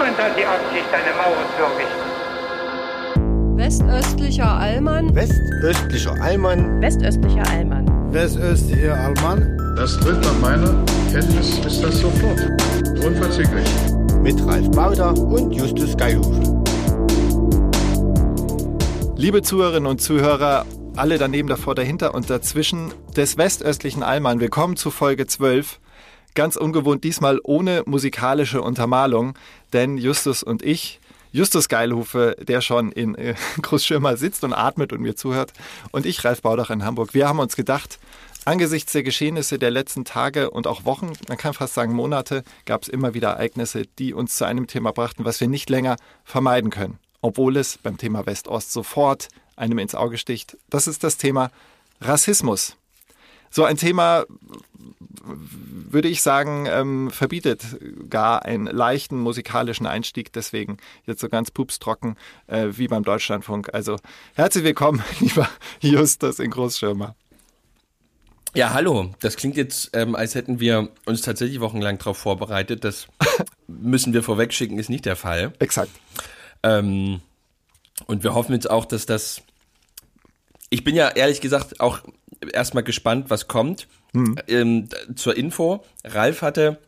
Niemand hat die Absicht, eine Mauer zu errichten. Westöstlicher Allmann. Westöstlicher Allmann. Westöstlicher Allmann. Westöstlicher Allmann. Das tritt nach meiner Kenntnis ist das sofort. Unverzüglich. Mit Ralf Bauder und Justus Geilhufe. Liebe Zuhörerinnen und Zuhörer, alle daneben, davor, dahinter und dazwischen des westöstlichen Allmann, willkommen zu Folge 12. Ganz ungewohnt diesmal ohne musikalische Untermalung, denn Justus und ich, Justus Geilhufe, der schon in äh, Großschirmer sitzt und atmet und mir zuhört, und ich, Ralf Baudach in Hamburg, wir haben uns gedacht, Angesichts der Geschehnisse der letzten Tage und auch Wochen, man kann fast sagen Monate, gab es immer wieder Ereignisse, die uns zu einem Thema brachten, was wir nicht länger vermeiden können obwohl es beim Thema West-Ost sofort einem ins Auge sticht. Das ist das Thema Rassismus. So ein Thema, würde ich sagen, ähm, verbietet gar einen leichten musikalischen Einstieg. Deswegen jetzt so ganz pupstrocken äh, wie beim Deutschlandfunk. Also herzlich willkommen, lieber Justus in Großschirmer. Ja, hallo. Das klingt jetzt, ähm, als hätten wir uns tatsächlich wochenlang darauf vorbereitet. Das müssen wir vorwegschicken, ist nicht der Fall. Exakt. Ähm, und wir hoffen jetzt auch, dass das. Ich bin ja ehrlich gesagt auch erstmal gespannt, was kommt. Mhm. Ähm, zur Info, Ralf hatte,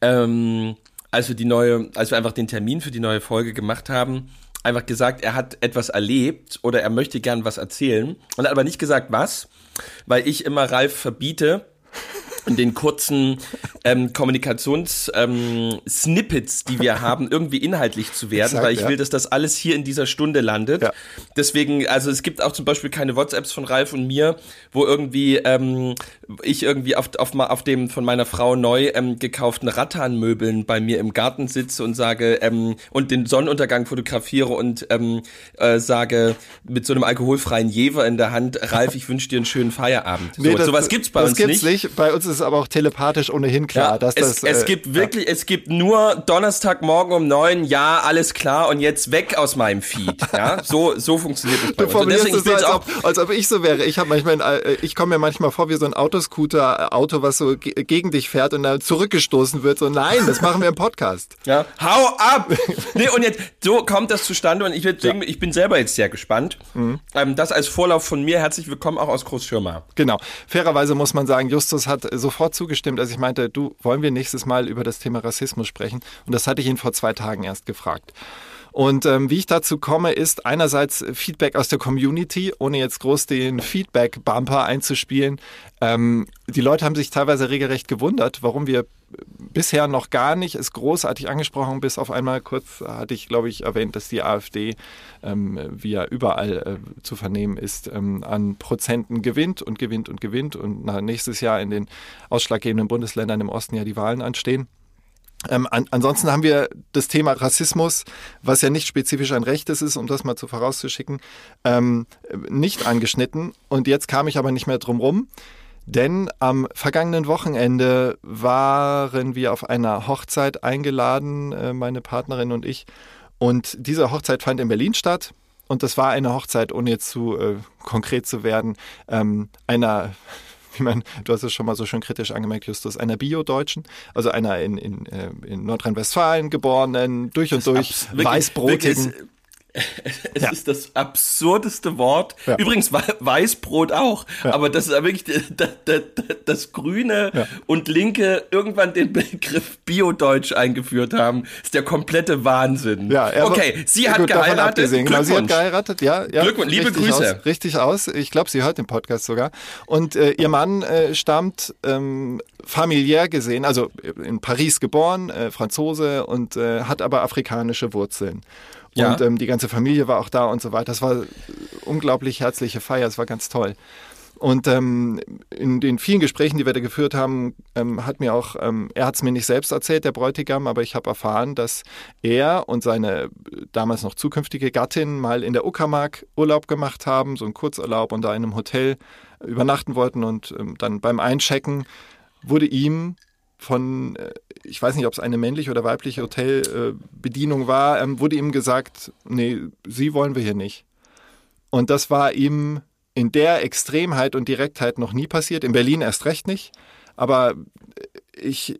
ähm, als wir die neue, als wir einfach den Termin für die neue Folge gemacht haben, einfach gesagt, er hat etwas erlebt oder er möchte gern was erzählen und hat aber nicht gesagt was, weil ich immer Ralf verbiete, in den kurzen ähm, Kommunikations-Snippets, ähm, die wir haben, irgendwie inhaltlich zu werden, Exakt, weil ich ja. will, dass das alles hier in dieser Stunde landet. Ja. Deswegen, also es gibt auch zum Beispiel keine WhatsApps von Ralf und mir, wo irgendwie ähm, ich irgendwie auf, auf, auf dem von meiner Frau neu ähm, gekauften Rattanmöbeln bei mir im Garten sitze und sage ähm, und den Sonnenuntergang fotografiere und ähm, äh, sage mit so einem alkoholfreien Jever in der Hand, Ralf, ich wünsche dir einen schönen Feierabend. Nee, so, das, sowas gibt's bei uns gibt's nicht. nicht. Bei uns ist aber auch telepathisch ohnehin klar, ja, dass es, das. Es äh, gibt wirklich, ja. es gibt nur Donnerstagmorgen um neun, ja, alles klar und jetzt weg aus meinem Feed. Ja, so so funktioniert das bei du uns. Deswegen, es so, als, ob, als ob ich so wäre. Ich habe manchmal, äh, ich komme mir manchmal vor wie so ein Autoscooter-Auto, was so gegen dich fährt und dann zurückgestoßen wird. So, nein, das machen wir im Podcast. Ja, hau ab! nee, und jetzt so kommt das zustande und ich, wird, ja. ich bin selber jetzt sehr gespannt. Mhm. Ähm, das als Vorlauf von mir. Herzlich willkommen auch aus Großschirma. Genau. Fairerweise muss man sagen, Justus hat sofort zugestimmt, als ich meinte, du, wollen wir nächstes Mal über das Thema Rassismus sprechen? Und das hatte ich ihn vor zwei Tagen erst gefragt. Und ähm, wie ich dazu komme, ist einerseits Feedback aus der Community, ohne jetzt groß den Feedback-Bumper einzuspielen. Ähm, die Leute haben sich teilweise regelrecht gewundert, warum wir bisher noch gar nicht ist großartig angesprochen, bis auf einmal kurz hatte ich, glaube ich, erwähnt, dass die AfD, ähm, wie ja überall äh, zu vernehmen ist, ähm, an Prozenten gewinnt und gewinnt und gewinnt und nächstes Jahr in den ausschlaggebenden Bundesländern im Osten ja die Wahlen anstehen. Ähm, an, ansonsten haben wir das Thema Rassismus, was ja nicht spezifisch ein rechtes ist, um das mal zu vorauszuschicken, ähm, nicht angeschnitten. Und jetzt kam ich aber nicht mehr drum rum, denn am vergangenen Wochenende waren wir auf einer Hochzeit eingeladen, äh, meine Partnerin und ich. Und diese Hochzeit fand in Berlin statt. Und das war eine Hochzeit, ohne jetzt zu äh, konkret zu werden, ähm, einer wie man, du hast es schon mal so schön kritisch angemerkt, Justus, einer Bio-Deutschen, also einer in, in, äh, in Nordrhein-Westfalen geborenen, durch und durch weißbrotigen. Es ja. ist das absurdeste Wort. Ja. Übrigens Weißbrot auch. Ja. Aber das ist wirklich das, das, das Grüne und Linke irgendwann den Begriff Biodeutsch eingeführt haben. Ist der komplette Wahnsinn. Ja, okay, sie hat gut, geheiratet. Genau, sie hat geheiratet, ja. ja Glückwunsch, liebe Grüße. Aus, richtig aus. Ich glaube, sie hört den Podcast sogar. Und äh, ihr Mann äh, stammt ähm, familiär gesehen, also in Paris geboren, äh, Franzose und äh, hat aber afrikanische Wurzeln. Ja. Und ähm, die ganze Familie war auch da und so weiter. Das war unglaublich herzliche Feier, es war ganz toll. Und ähm, in den vielen Gesprächen, die wir da geführt haben, ähm, hat mir auch, ähm, er hat es mir nicht selbst erzählt, der Bräutigam, aber ich habe erfahren, dass er und seine damals noch zukünftige Gattin mal in der Uckermark Urlaub gemacht haben, so einen Kurzurlaub und da in einem Hotel übernachten wollten und ähm, dann beim Einchecken wurde ihm von, äh, ich weiß nicht, ob es eine männliche oder weibliche Hotelbedienung war, ähm, wurde ihm gesagt, nee, sie wollen wir hier nicht. Und das war ihm in der Extremheit und Direktheit noch nie passiert, in Berlin erst recht nicht. Aber ich,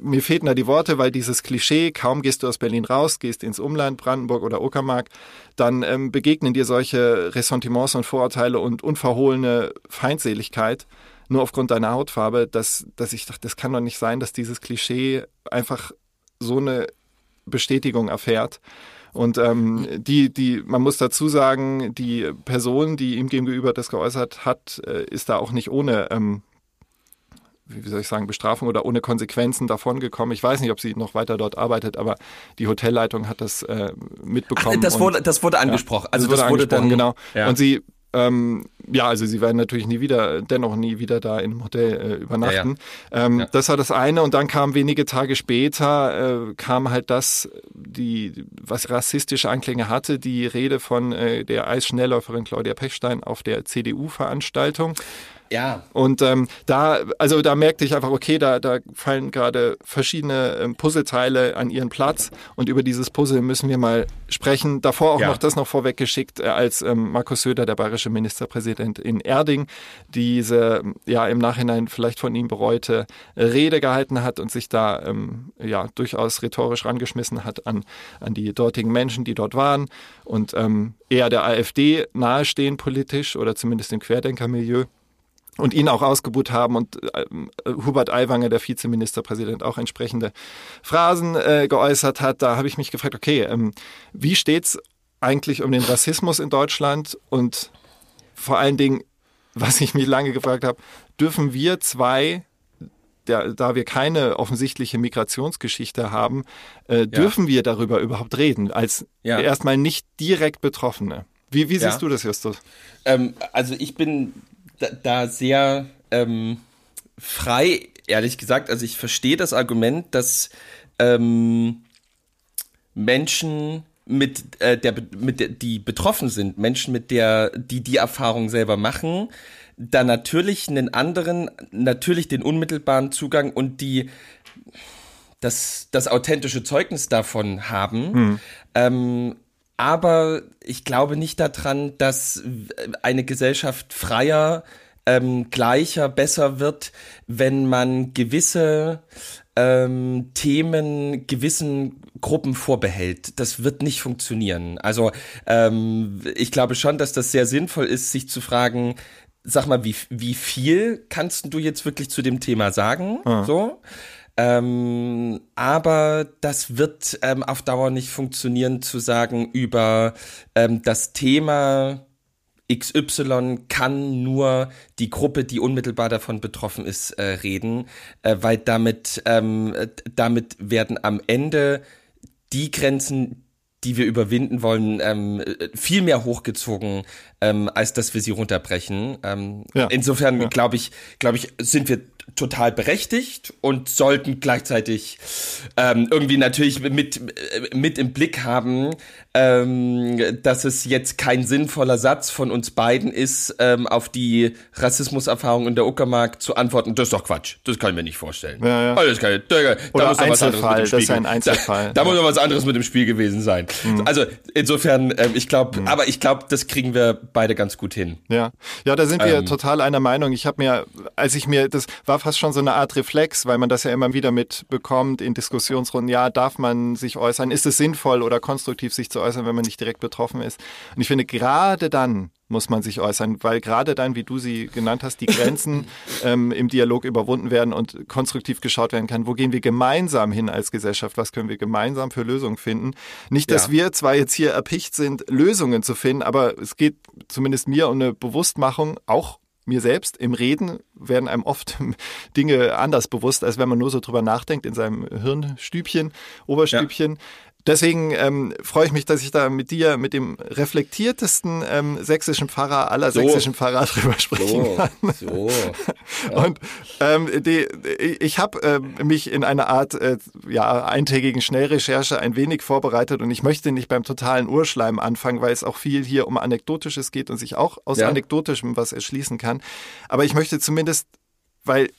mir fehlten da die Worte, weil dieses Klischee, kaum gehst du aus Berlin raus, gehst ins Umland, Brandenburg oder Uckermark, dann ähm, begegnen dir solche Ressentiments und Vorurteile und unverhohlene Feindseligkeit nur aufgrund deiner Hautfarbe, dass, dass ich dachte, das kann doch nicht sein, dass dieses Klischee einfach so eine Bestätigung erfährt. Und ähm, die, die, man muss dazu sagen, die Person, die ihm gegenüber das geäußert hat, äh, ist da auch nicht ohne ähm, wie soll ich sagen, Bestrafung oder ohne Konsequenzen davongekommen. Ich weiß nicht, ob sie noch weiter dort arbeitet, aber die Hotelleitung hat das äh, mitbekommen. Ach, das, wurde, das wurde angesprochen. Ja, also das, das wurde, dann genau. Ja. Und sie ähm, ja, also sie werden natürlich nie wieder, dennoch nie wieder da in einem Hotel äh, übernachten. Ja, ja. Ähm, ja. Das war das eine und dann kam wenige Tage später, äh, kam halt das, die, was rassistische Anklänge hatte, die Rede von äh, der Eisschnellläuferin Claudia Pechstein auf der CDU-Veranstaltung. Ja. Und ähm, da, also da merkte ich einfach, okay, da, da fallen gerade verschiedene ähm, Puzzleteile an ihren Platz und über dieses Puzzle müssen wir mal sprechen. Davor auch ja. noch das noch vorweggeschickt, äh, als ähm, Markus Söder, der bayerische Ministerpräsident in Erding, diese ja im Nachhinein vielleicht von ihm bereute Rede gehalten hat und sich da ähm, ja durchaus rhetorisch rangeschmissen hat an, an die dortigen Menschen, die dort waren und ähm, eher der AfD nahestehen politisch oder zumindest im Querdenkermilieu und ihn auch ausgebucht haben und äh, Hubert Aiwanger, der Vizeministerpräsident, auch entsprechende Phrasen äh, geäußert hat. Da habe ich mich gefragt, okay, ähm, wie steht's eigentlich um den Rassismus in Deutschland und vor allen Dingen, was ich mich lange gefragt habe, dürfen wir zwei der, da wir keine offensichtliche Migrationsgeschichte haben, äh, dürfen ja. wir darüber überhaupt reden, als ja. erstmal nicht direkt Betroffene. Wie, wie siehst ja. du das, Justus? Ähm, also ich bin da, da sehr ähm, frei, ehrlich gesagt. Also ich verstehe das Argument, dass ähm, Menschen mit äh, der mit der, die betroffen sind, Menschen mit der die die Erfahrung selber machen, da natürlich einen anderen, natürlich den unmittelbaren Zugang und die das das authentische Zeugnis davon haben. Hm. Ähm, aber ich glaube nicht daran, dass eine Gesellschaft freier, ähm, gleicher, besser wird, wenn man gewisse ähm, Themen gewissen Gruppen vorbehält. Das wird nicht funktionieren. Also ähm, ich glaube schon, dass das sehr sinnvoll ist, sich zu fragen, sag mal, wie, wie viel kannst du jetzt wirklich zu dem Thema sagen? Ah. So. Ähm, aber das wird ähm, auf Dauer nicht funktionieren, zu sagen, über ähm, das Thema XY kann nur die Gruppe, die unmittelbar davon betroffen ist, äh, reden, äh, weil damit, ähm, damit werden am Ende die Grenzen, die wir überwinden wollen, ähm, viel mehr hochgezogen, ähm, als dass wir sie runterbrechen. Ähm, ja. Insofern ja. glaube ich, glaube ich, sind wir total berechtigt und sollten gleichzeitig ähm, irgendwie natürlich mit, mit im Blick haben, ähm, dass es jetzt kein sinnvoller Satz von uns beiden ist, ähm, auf die Rassismuserfahrung in der Uckermark zu antworten. Das ist doch Quatsch. Das kann ich mir nicht vorstellen. Ja, ja. Alles kann, da, da Oder muss Spiel. Das ist ein Einzelfall. Da, da ja. muss noch was anderes mit dem Spiel gewesen sein. Mhm. Also insofern, ähm, ich glaube, mhm. aber ich glaube, das kriegen wir beide ganz gut hin. Ja, ja, da sind wir ähm, total einer Meinung. Ich habe mir, als ich mir, das war fast schon so eine Art Reflex, weil man das ja immer wieder mitbekommt in Diskussionsrunden. Ja, darf man sich äußern? Ist es sinnvoll oder konstruktiv, sich zu äußern, wenn man nicht direkt betroffen ist? Und ich finde, gerade dann muss man sich äußern, weil gerade dann, wie du sie genannt hast, die Grenzen ähm, im Dialog überwunden werden und konstruktiv geschaut werden kann, wo gehen wir gemeinsam hin als Gesellschaft, was können wir gemeinsam für Lösungen finden. Nicht, dass ja. wir zwar jetzt hier erpicht sind, Lösungen zu finden, aber es geht zumindest mir um eine Bewusstmachung, auch mir selbst. Im Reden werden einem oft Dinge anders bewusst, als wenn man nur so drüber nachdenkt in seinem Hirnstübchen, Oberstübchen. Deswegen ähm, freue ich mich, dass ich da mit dir, mit dem reflektiertesten ähm, sächsischen Pfarrer aller so. sächsischen Pfarrer drüber sprechen so. kann. So. Ja. Und ähm, die, ich habe äh, mich in einer Art äh, ja, eintägigen Schnellrecherche ein wenig vorbereitet und ich möchte nicht beim totalen Urschleim anfangen, weil es auch viel hier um Anekdotisches geht und sich auch aus ja. Anekdotischem was erschließen kann. Aber ich möchte zumindest, weil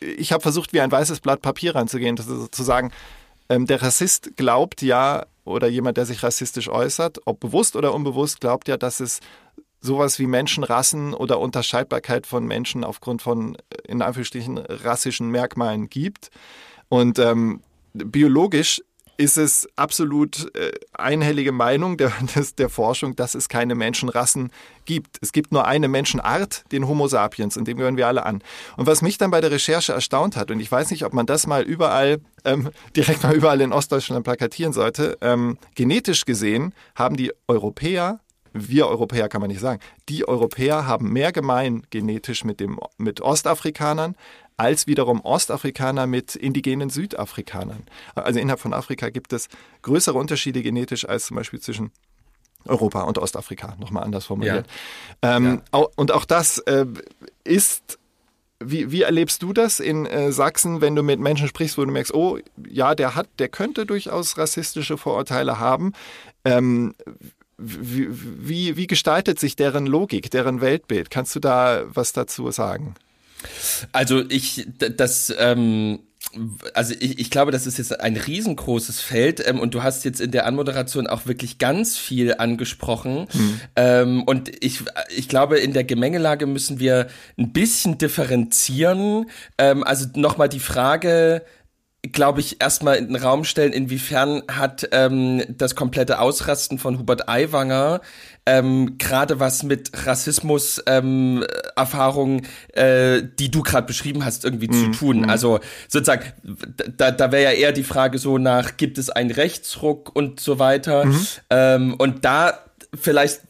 ich habe versucht, wie ein weißes Blatt Papier ranzugehen, zu sagen, ähm, der Rassist glaubt ja, oder jemand, der sich rassistisch äußert, ob bewusst oder unbewusst, glaubt ja, dass es sowas wie Menschenrassen oder Unterscheidbarkeit von Menschen aufgrund von, in Anführungsstrichen, rassischen Merkmalen gibt. Und ähm, biologisch ist es absolut äh, einhellige Meinung der, der Forschung, dass es keine Menschenrassen gibt. Es gibt nur eine Menschenart, den Homo sapiens, und dem gehören wir alle an. Und was mich dann bei der Recherche erstaunt hat, und ich weiß nicht, ob man das mal überall, ähm, direkt mal überall in Ostdeutschland plakatieren sollte, ähm, genetisch gesehen haben die Europäer wir Europäer kann man nicht sagen. Die Europäer haben mehr gemein genetisch mit, dem, mit Ostafrikanern als wiederum Ostafrikaner mit indigenen Südafrikanern. Also innerhalb von Afrika gibt es größere Unterschiede genetisch als zum Beispiel zwischen Europa und Ostafrika, nochmal anders formuliert. Ja. Ähm, ja. Und auch das äh, ist wie, wie, erlebst du das in äh, Sachsen, wenn du mit Menschen sprichst, wo du merkst, oh, ja, der hat, der könnte durchaus rassistische Vorurteile haben. Ähm, wie, wie, wie gestaltet sich deren Logik, deren Weltbild? Kannst du da was dazu sagen? Also ich, das, ähm, also ich, ich glaube, das ist jetzt ein riesengroßes Feld ähm, und du hast jetzt in der Anmoderation auch wirklich ganz viel angesprochen. Hm. Ähm, und ich, ich glaube, in der Gemengelage müssen wir ein bisschen differenzieren. Ähm, also nochmal die Frage, glaube ich, erstmal in den Raum stellen, inwiefern hat ähm, das komplette Ausrasten von Hubert Aiwanger ähm, gerade was mit Rassismus ähm, Erfahrungen, äh, die du gerade beschrieben hast, irgendwie mm, zu tun. Mm. Also sozusagen, da, da wäre ja eher die Frage so nach, gibt es einen Rechtsruck und so weiter. Mm. Ähm, und da vielleicht,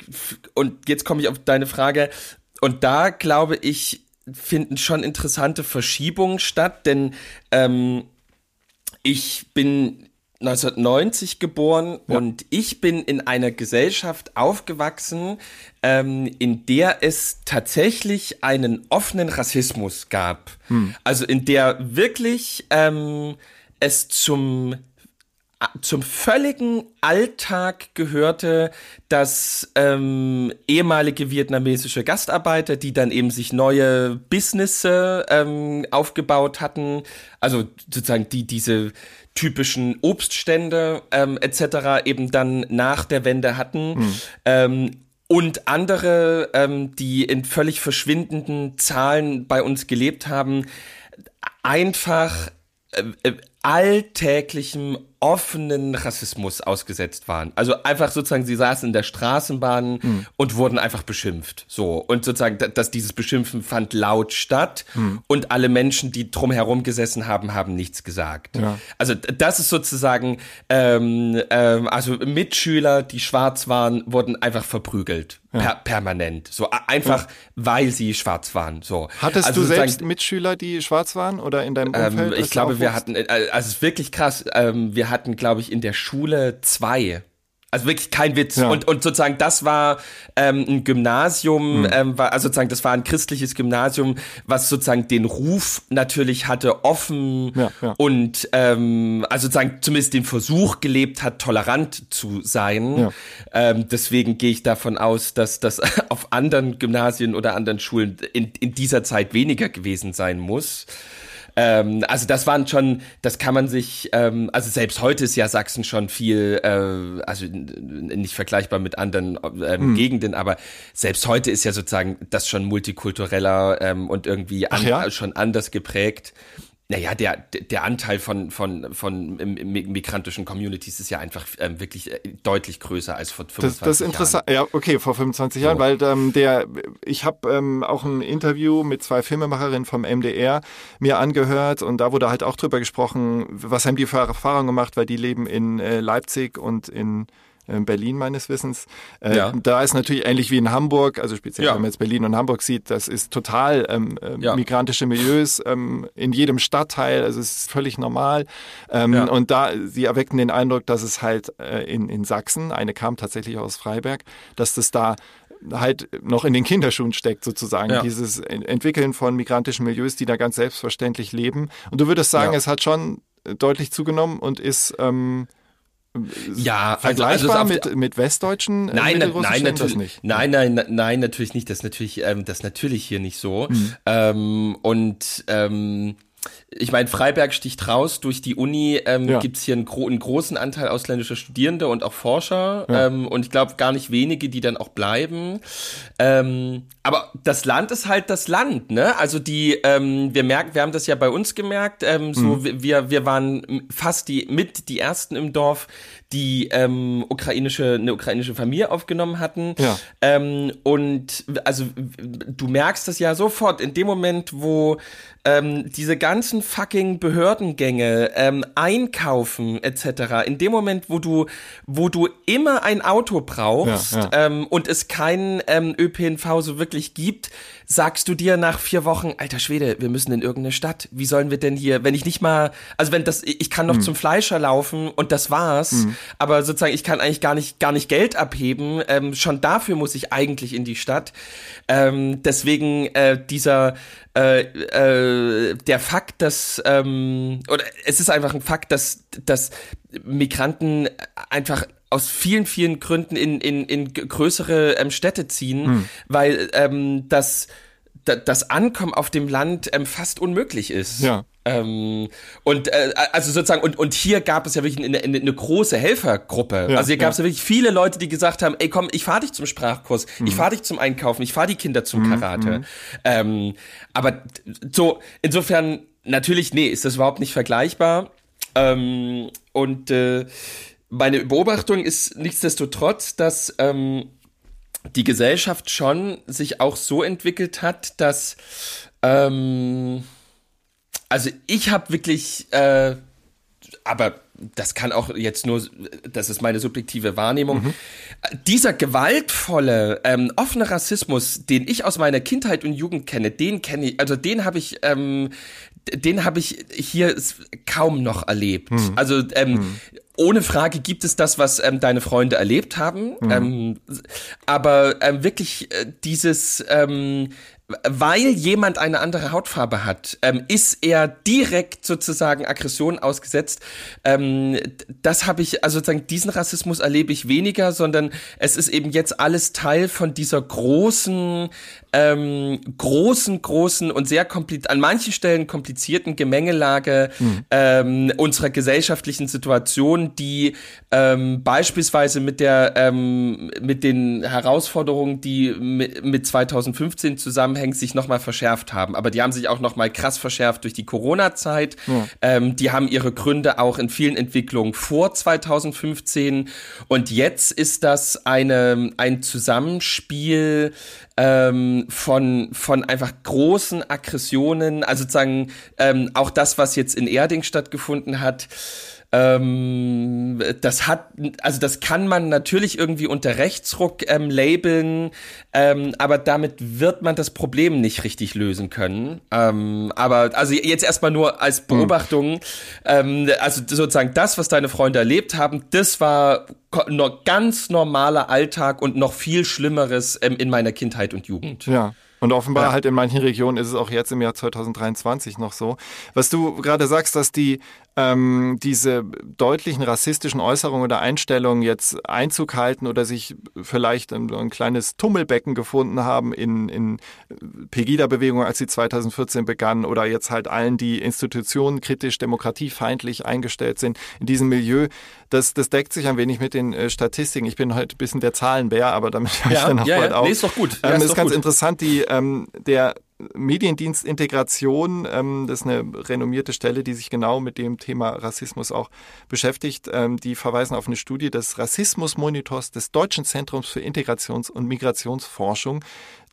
und jetzt komme ich auf deine Frage, und da glaube ich, finden schon interessante Verschiebungen statt, denn ähm, ich bin 1990 geboren ja. und ich bin in einer Gesellschaft aufgewachsen, ähm, in der es tatsächlich einen offenen Rassismus gab. Hm. Also in der wirklich ähm, es zum zum völligen Alltag gehörte, dass ähm, ehemalige vietnamesische Gastarbeiter, die dann eben sich neue Businesse ähm, aufgebaut hatten, also sozusagen die diese typischen Obststände ähm, etc. eben dann nach der Wende hatten. Mhm. Ähm, und andere, ähm, die in völlig verschwindenden Zahlen bei uns gelebt haben, einfach äh, äh alltäglichem offenen Rassismus ausgesetzt waren. Also einfach sozusagen, sie saßen in der Straßenbahn mhm. und wurden einfach beschimpft. So. Und sozusagen, dass dieses Beschimpfen fand laut statt mhm. und alle Menschen, die drumherum gesessen haben, haben nichts gesagt. Ja. Also das ist sozusagen, ähm, ähm, also Mitschüler, die schwarz waren, wurden einfach verprügelt. Ja. Per permanent. So einfach, ja. weil sie schwarz waren. So. Hattest also du selbst Mitschüler, die schwarz waren oder in deinem Umfeld? Ähm, ich glaube, wir hatten, äh, also es ist wirklich krass, ähm, wir hatten, glaube ich, in der Schule zwei also wirklich kein Witz. Ja. Und, und sozusagen das war ähm, ein Gymnasium, mhm. ähm, war, also sozusagen das war ein christliches Gymnasium, was sozusagen den Ruf natürlich hatte, offen ja, ja. und ähm, also sozusagen zumindest den Versuch gelebt hat, tolerant zu sein. Ähm, deswegen gehe ich davon aus, dass das auf anderen Gymnasien oder anderen Schulen in, in dieser Zeit weniger gewesen sein muss. Ähm, also das waren schon, das kann man sich, ähm, also selbst heute ist ja Sachsen schon viel, äh, also nicht vergleichbar mit anderen ähm, mhm. Gegenden, aber selbst heute ist ja sozusagen das schon multikultureller ähm, und irgendwie an, ja? schon anders geprägt. Naja, der, der Anteil von, von, von migrantischen Communities ist ja einfach ähm, wirklich äh, deutlich größer als vor 25 Jahren. Das ist interessant, ja, okay, vor 25 Jahren, so. weil ähm, der, ich habe ähm, auch ein Interview mit zwei Filmemacherinnen vom MDR mir angehört und da wurde halt auch drüber gesprochen, was haben die für Erfahrungen gemacht, weil die leben in äh, Leipzig und in Berlin meines Wissens. Äh, ja. Da ist natürlich ähnlich wie in Hamburg, also speziell ja. wenn man jetzt Berlin und Hamburg sieht, das ist total ähm, äh, ja. migrantische Milieus ähm, in jedem Stadtteil, also es ist völlig normal. Ähm, und da, sie erweckten den Eindruck, dass es halt äh, in, in Sachsen, eine kam tatsächlich aus Freiberg, dass das da halt noch in den Kinderschuhen steckt sozusagen, ja. dieses Entwickeln von migrantischen Milieus, die da ganz selbstverständlich leben. Und du würdest sagen, es hat schon deutlich zugenommen und ist ähm, ja, vergleichbar also, also mit, mit westdeutschen äh, nein, nein, nein, natürlich nicht. Nein, nein, nein, natürlich nicht. Das ist natürlich, ähm, das ist natürlich hier nicht so. Mhm. Ähm, und ähm, ich meine, Freiberg sticht raus. Durch die Uni ähm, ja. gibt es hier einen, gro einen, großen Anteil ausländischer Studierende und auch Forscher. Ja. Ähm, und ich glaube gar nicht wenige, die dann auch bleiben. Ähm, aber das Land ist halt das Land, ne? Also die, ähm, wir merken, wir haben das ja bei uns gemerkt. Ähm, so, mhm. wir, wir waren fast die mit die ersten im Dorf, die ähm, ukrainische eine ukrainische Familie aufgenommen hatten. Ja. Ähm, und also du merkst das ja sofort in dem Moment, wo ähm, diese ganzen fucking Behördengänge, ähm, Einkaufen etc. In dem Moment, wo du, wo du immer ein Auto brauchst ja, ja. Ähm, und es keinen ähm, ÖPNV so wirklich gibt, sagst du dir nach vier Wochen, alter Schwede, wir müssen in irgendeine Stadt. Wie sollen wir denn hier, wenn ich nicht mal, also wenn das, ich kann noch mhm. zum Fleischer laufen und das war's, mhm. aber sozusagen ich kann eigentlich gar nicht, gar nicht Geld abheben. Ähm, schon dafür muss ich eigentlich in die Stadt. Ähm, deswegen äh, dieser äh, äh, der Fakt, dass ähm, oder es ist einfach ein Fakt, dass dass Migranten einfach aus vielen, vielen Gründen in, in, in größere ähm, Städte ziehen, hm. weil ähm, das, das Ankommen auf dem Land ähm, fast unmöglich ist. Ja. Ähm, und äh, also sozusagen, und, und hier gab es ja wirklich eine, eine, eine große Helfergruppe. Ja, also hier gab es ja. ja. wirklich viele Leute, die gesagt haben, ey komm, ich fahr dich zum Sprachkurs, mhm. ich fahr dich zum Einkaufen, ich fahr die Kinder zum mhm. Karate. Mhm. Ähm, aber so, insofern, natürlich, nee, ist das überhaupt nicht vergleichbar. Ähm, und äh, meine Beobachtung ist nichtsdestotrotz, dass ähm, die Gesellschaft schon sich auch so entwickelt hat, dass ähm, also ich habe wirklich, äh, aber das kann auch jetzt nur, das ist meine subjektive Wahrnehmung. Mhm. Dieser gewaltvolle, ähm, offene Rassismus, den ich aus meiner Kindheit und Jugend kenne, den kenne ich, also den habe ich, ähm, den habe ich hier kaum noch erlebt. Mhm. Also ähm, mhm. ohne Frage gibt es das, was ähm, deine Freunde erlebt haben, mhm. ähm, aber ähm, wirklich äh, dieses ähm, weil jemand eine andere Hautfarbe hat, ähm, ist er direkt sozusagen Aggression ausgesetzt. Ähm, das habe ich, also sozusagen diesen Rassismus erlebe ich weniger, sondern es ist eben jetzt alles Teil von dieser großen, ähm, großen, großen und sehr kompliziert, an manchen Stellen komplizierten Gemengelage mhm. unserer gesellschaftlichen Situation, die ähm, beispielsweise mit der, ähm, mit den Herausforderungen, die mit, mit 2015 zusammen Zusammenhängen sich nochmal verschärft haben. Aber die haben sich auch nochmal krass verschärft durch die Corona-Zeit. Ja. Ähm, die haben ihre Gründe auch in vielen Entwicklungen vor 2015. Und jetzt ist das eine, ein Zusammenspiel ähm, von, von einfach großen Aggressionen. Also sozusagen ähm, auch das, was jetzt in Erding stattgefunden hat ähm, das hat, also das kann man natürlich irgendwie unter Rechtsruck ähm, labeln, ähm, aber damit wird man das Problem nicht richtig lösen können. Ähm, aber also jetzt erstmal nur als hm. Beobachtung, mhm. also sozusagen das, was deine Freunde erlebt haben, das war noch ganz normaler Alltag und noch viel Schlimmeres ähm, in meiner Kindheit und Jugend. Ja. Und offenbar ja. halt in manchen Regionen ist es auch jetzt im Jahr 2023 noch so. Was du gerade sagst, dass die ähm, diese deutlichen rassistischen Äußerungen oder Einstellungen jetzt Einzug halten oder sich vielleicht ein, ein kleines Tummelbecken gefunden haben in, in Pegida-Bewegung, als sie 2014 begann, oder jetzt halt allen, die Institutionen kritisch, demokratiefeindlich eingestellt sind in diesem Milieu, das, das deckt sich ein wenig mit den äh, Statistiken. Ich bin heute ein bisschen der Zahlenbär, aber damit höre ich dann auch ja, bald ja. auf. Nee, ist doch gut. Ja, ähm, ist, ist ganz gut. interessant, die, ähm, der Mediendienst Integration, ähm, das ist eine renommierte Stelle, die sich genau mit dem Thema Rassismus auch beschäftigt. Ähm, die verweisen auf eine Studie des Rassismusmonitors des Deutschen Zentrums für Integrations- und Migrationsforschung.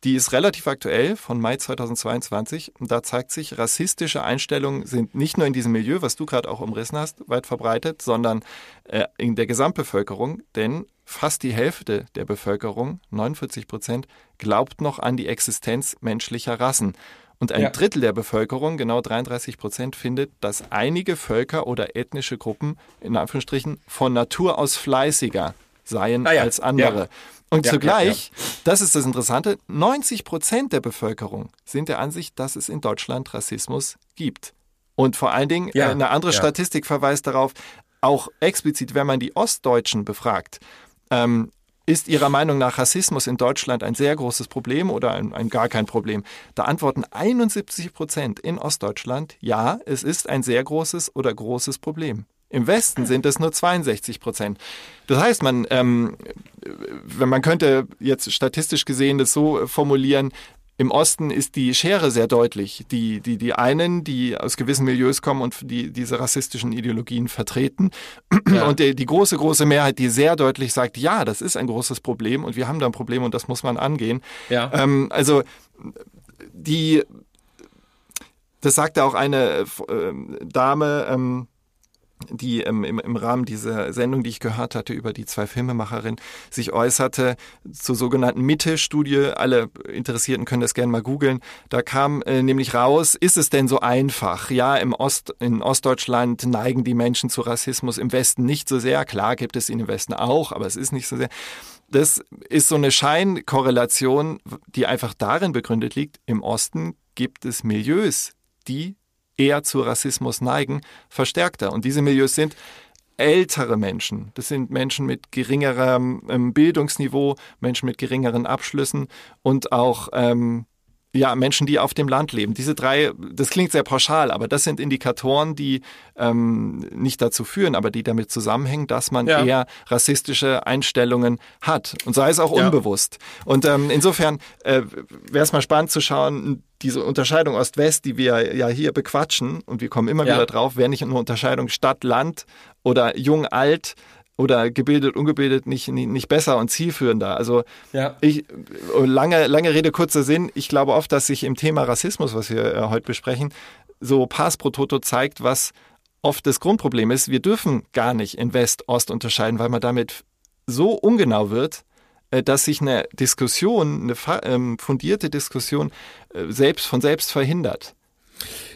Die ist relativ aktuell von Mai 2022 und da zeigt sich, rassistische Einstellungen sind nicht nur in diesem Milieu, was du gerade auch umrissen hast, weit verbreitet, sondern äh, in der Gesamtbevölkerung, denn fast die Hälfte der Bevölkerung, 49 Prozent, glaubt noch an die Existenz menschlicher Rassen. Und ein ja. Drittel der Bevölkerung, genau 33 Prozent, findet, dass einige Völker oder ethnische Gruppen in Anführungsstrichen von Natur aus fleißiger seien ah ja. als andere. Ja. Und zugleich, das ist das Interessante, 90 Prozent der Bevölkerung sind der Ansicht, dass es in Deutschland Rassismus gibt. Und vor allen Dingen, äh, eine andere Statistik verweist darauf, auch explizit, wenn man die Ostdeutschen befragt, ähm, ist Ihrer Meinung nach Rassismus in Deutschland ein sehr großes Problem oder ein, ein, gar kein Problem? Da antworten 71 Prozent in Ostdeutschland, ja, es ist ein sehr großes oder großes Problem. Im Westen sind es nur 62 Prozent. Das heißt, man, ähm, man könnte jetzt statistisch gesehen das so formulieren, im Osten ist die Schere sehr deutlich. Die, die, die einen, die aus gewissen Milieus kommen und die diese rassistischen Ideologien vertreten. Ja. Und die, die große, große Mehrheit, die sehr deutlich sagt, ja, das ist ein großes Problem und wir haben da ein Problem und das muss man angehen. Ja. Ähm, also die, das sagte auch eine äh, Dame, ähm, die ähm, im, im Rahmen dieser Sendung, die ich gehört hatte über die zwei Filmemacherinnen, sich äußerte zur sogenannten Mitte-Studie. Alle Interessierten können das gerne mal googeln. Da kam äh, nämlich raus, ist es denn so einfach? Ja, im Ost, in Ostdeutschland neigen die Menschen zu Rassismus, im Westen nicht so sehr. Klar gibt es ihn im Westen auch, aber es ist nicht so sehr. Das ist so eine Scheinkorrelation, die einfach darin begründet liegt, im Osten gibt es Milieus, die eher zu Rassismus neigen, verstärkter. Und diese Milieus sind ältere Menschen. Das sind Menschen mit geringerem ähm, Bildungsniveau, Menschen mit geringeren Abschlüssen und auch ähm, ja, Menschen, die auf dem Land leben. Diese drei, das klingt sehr pauschal, aber das sind Indikatoren, die ähm, nicht dazu führen, aber die damit zusammenhängen, dass man ja. eher rassistische Einstellungen hat. Und sei es auch ja. unbewusst. Und ähm, insofern äh, wäre es mal spannend zu schauen, diese Unterscheidung Ost-West, die wir ja hier bequatschen, und wir kommen immer ja. wieder drauf, wäre nicht nur Unterscheidung Stadt-Land oder Jung-Alt, oder gebildet, ungebildet nicht, nicht, besser und zielführender. Also ja. ich, lange, lange Rede, kurzer Sinn. Ich glaube oft, dass sich im Thema Rassismus, was wir äh, heute besprechen, so Pass pro Toto zeigt, was oft das Grundproblem ist. Wir dürfen gar nicht in West-Ost unterscheiden, weil man damit so ungenau wird, dass sich eine Diskussion, eine ähm, fundierte Diskussion äh, selbst von selbst verhindert.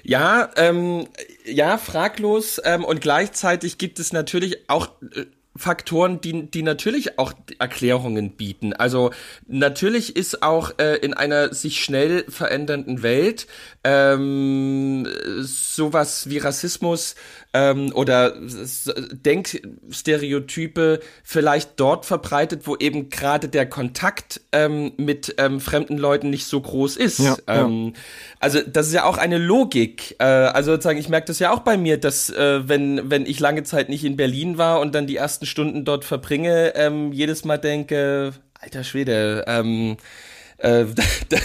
Ja, ähm, ja, fraglos. Ähm, und gleichzeitig gibt es natürlich auch äh, Faktoren, die, die natürlich auch Erklärungen bieten. Also natürlich ist auch äh, in einer sich schnell verändernden Welt ähm, sowas wie Rassismus ähm, oder Denkstereotype vielleicht dort verbreitet, wo eben gerade der Kontakt ähm, mit ähm, fremden Leuten nicht so groß ist. Ja, ähm, ja. Also das ist ja auch eine Logik. Äh, also sozusagen, ich merke das ja auch bei mir, dass äh, wenn wenn ich lange Zeit nicht in Berlin war und dann die ersten Stunden dort verbringe, ähm, jedes Mal denke, alter Schwede. Ähm, äh, da,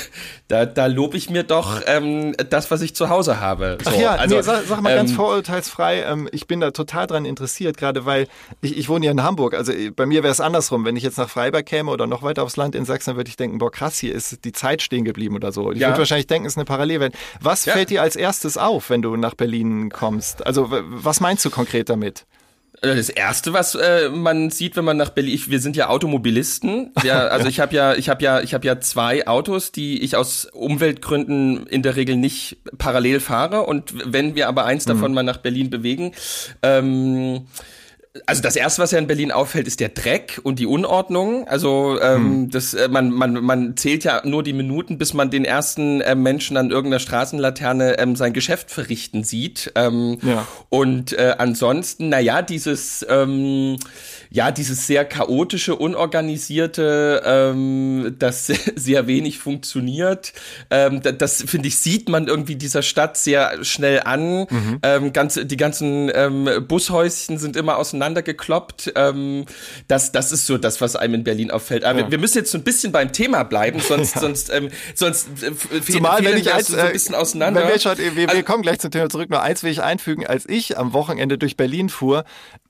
da, da lobe ich mir doch ähm, das, was ich zu Hause habe. So, Ach ja, also, nee, sag, sag mal ähm, ganz vorurteilsfrei, ähm, ich bin da total dran interessiert, gerade weil ich, ich wohne ja in Hamburg. Also äh, bei mir wäre es andersrum. Wenn ich jetzt nach Freiberg käme oder noch weiter aufs Land in Sachsen, würde ich denken, boah krass, hier ist die Zeit stehen geblieben oder so. Ich ja. würde wahrscheinlich denken, es ist eine Parallelwelt. Was ja. fällt dir als erstes auf, wenn du nach Berlin kommst? Also was meinst du konkret damit? Äh, das erste, was äh, man sieht, wenn man nach Berlin, ich, wir sind ja Automobilisten. Ja, also ich habe ja, ich habe ja, ich habe ja zwei Autos, die ich aus Umweltgründen in der Regel nicht parallel fahre. Und wenn wir aber eins davon mhm. mal nach Berlin bewegen, ähm, also das erste, was ja in Berlin auffällt, ist der Dreck und die Unordnung. Also ähm, hm. das, äh, man, man, man zählt ja nur die Minuten, bis man den ersten äh, Menschen an irgendeiner Straßenlaterne ähm, sein Geschäft verrichten sieht. Ähm, ja. Und äh, ansonsten, na ja, dieses ähm, ja, dieses sehr chaotische, unorganisierte, ähm, das sehr wenig funktioniert. Ähm, das, das finde ich, sieht man irgendwie dieser Stadt sehr schnell an. Mhm. Ähm, ganz, die ganzen ähm, Bushäuschen sind immer auseinandergekloppt. Ähm, das, das ist so das, was einem in Berlin auffällt. Aber ja. wir müssen jetzt so ein bisschen beim Thema bleiben, sonst, ja. sonst, ähm, sonst äh, Zumal, wenn ich eins, so ein bisschen auseinander. Wenn wir, schon, wir, wir also, kommen gleich zum Thema zurück. Nur eins will ich einfügen. Als ich am Wochenende durch Berlin fuhr,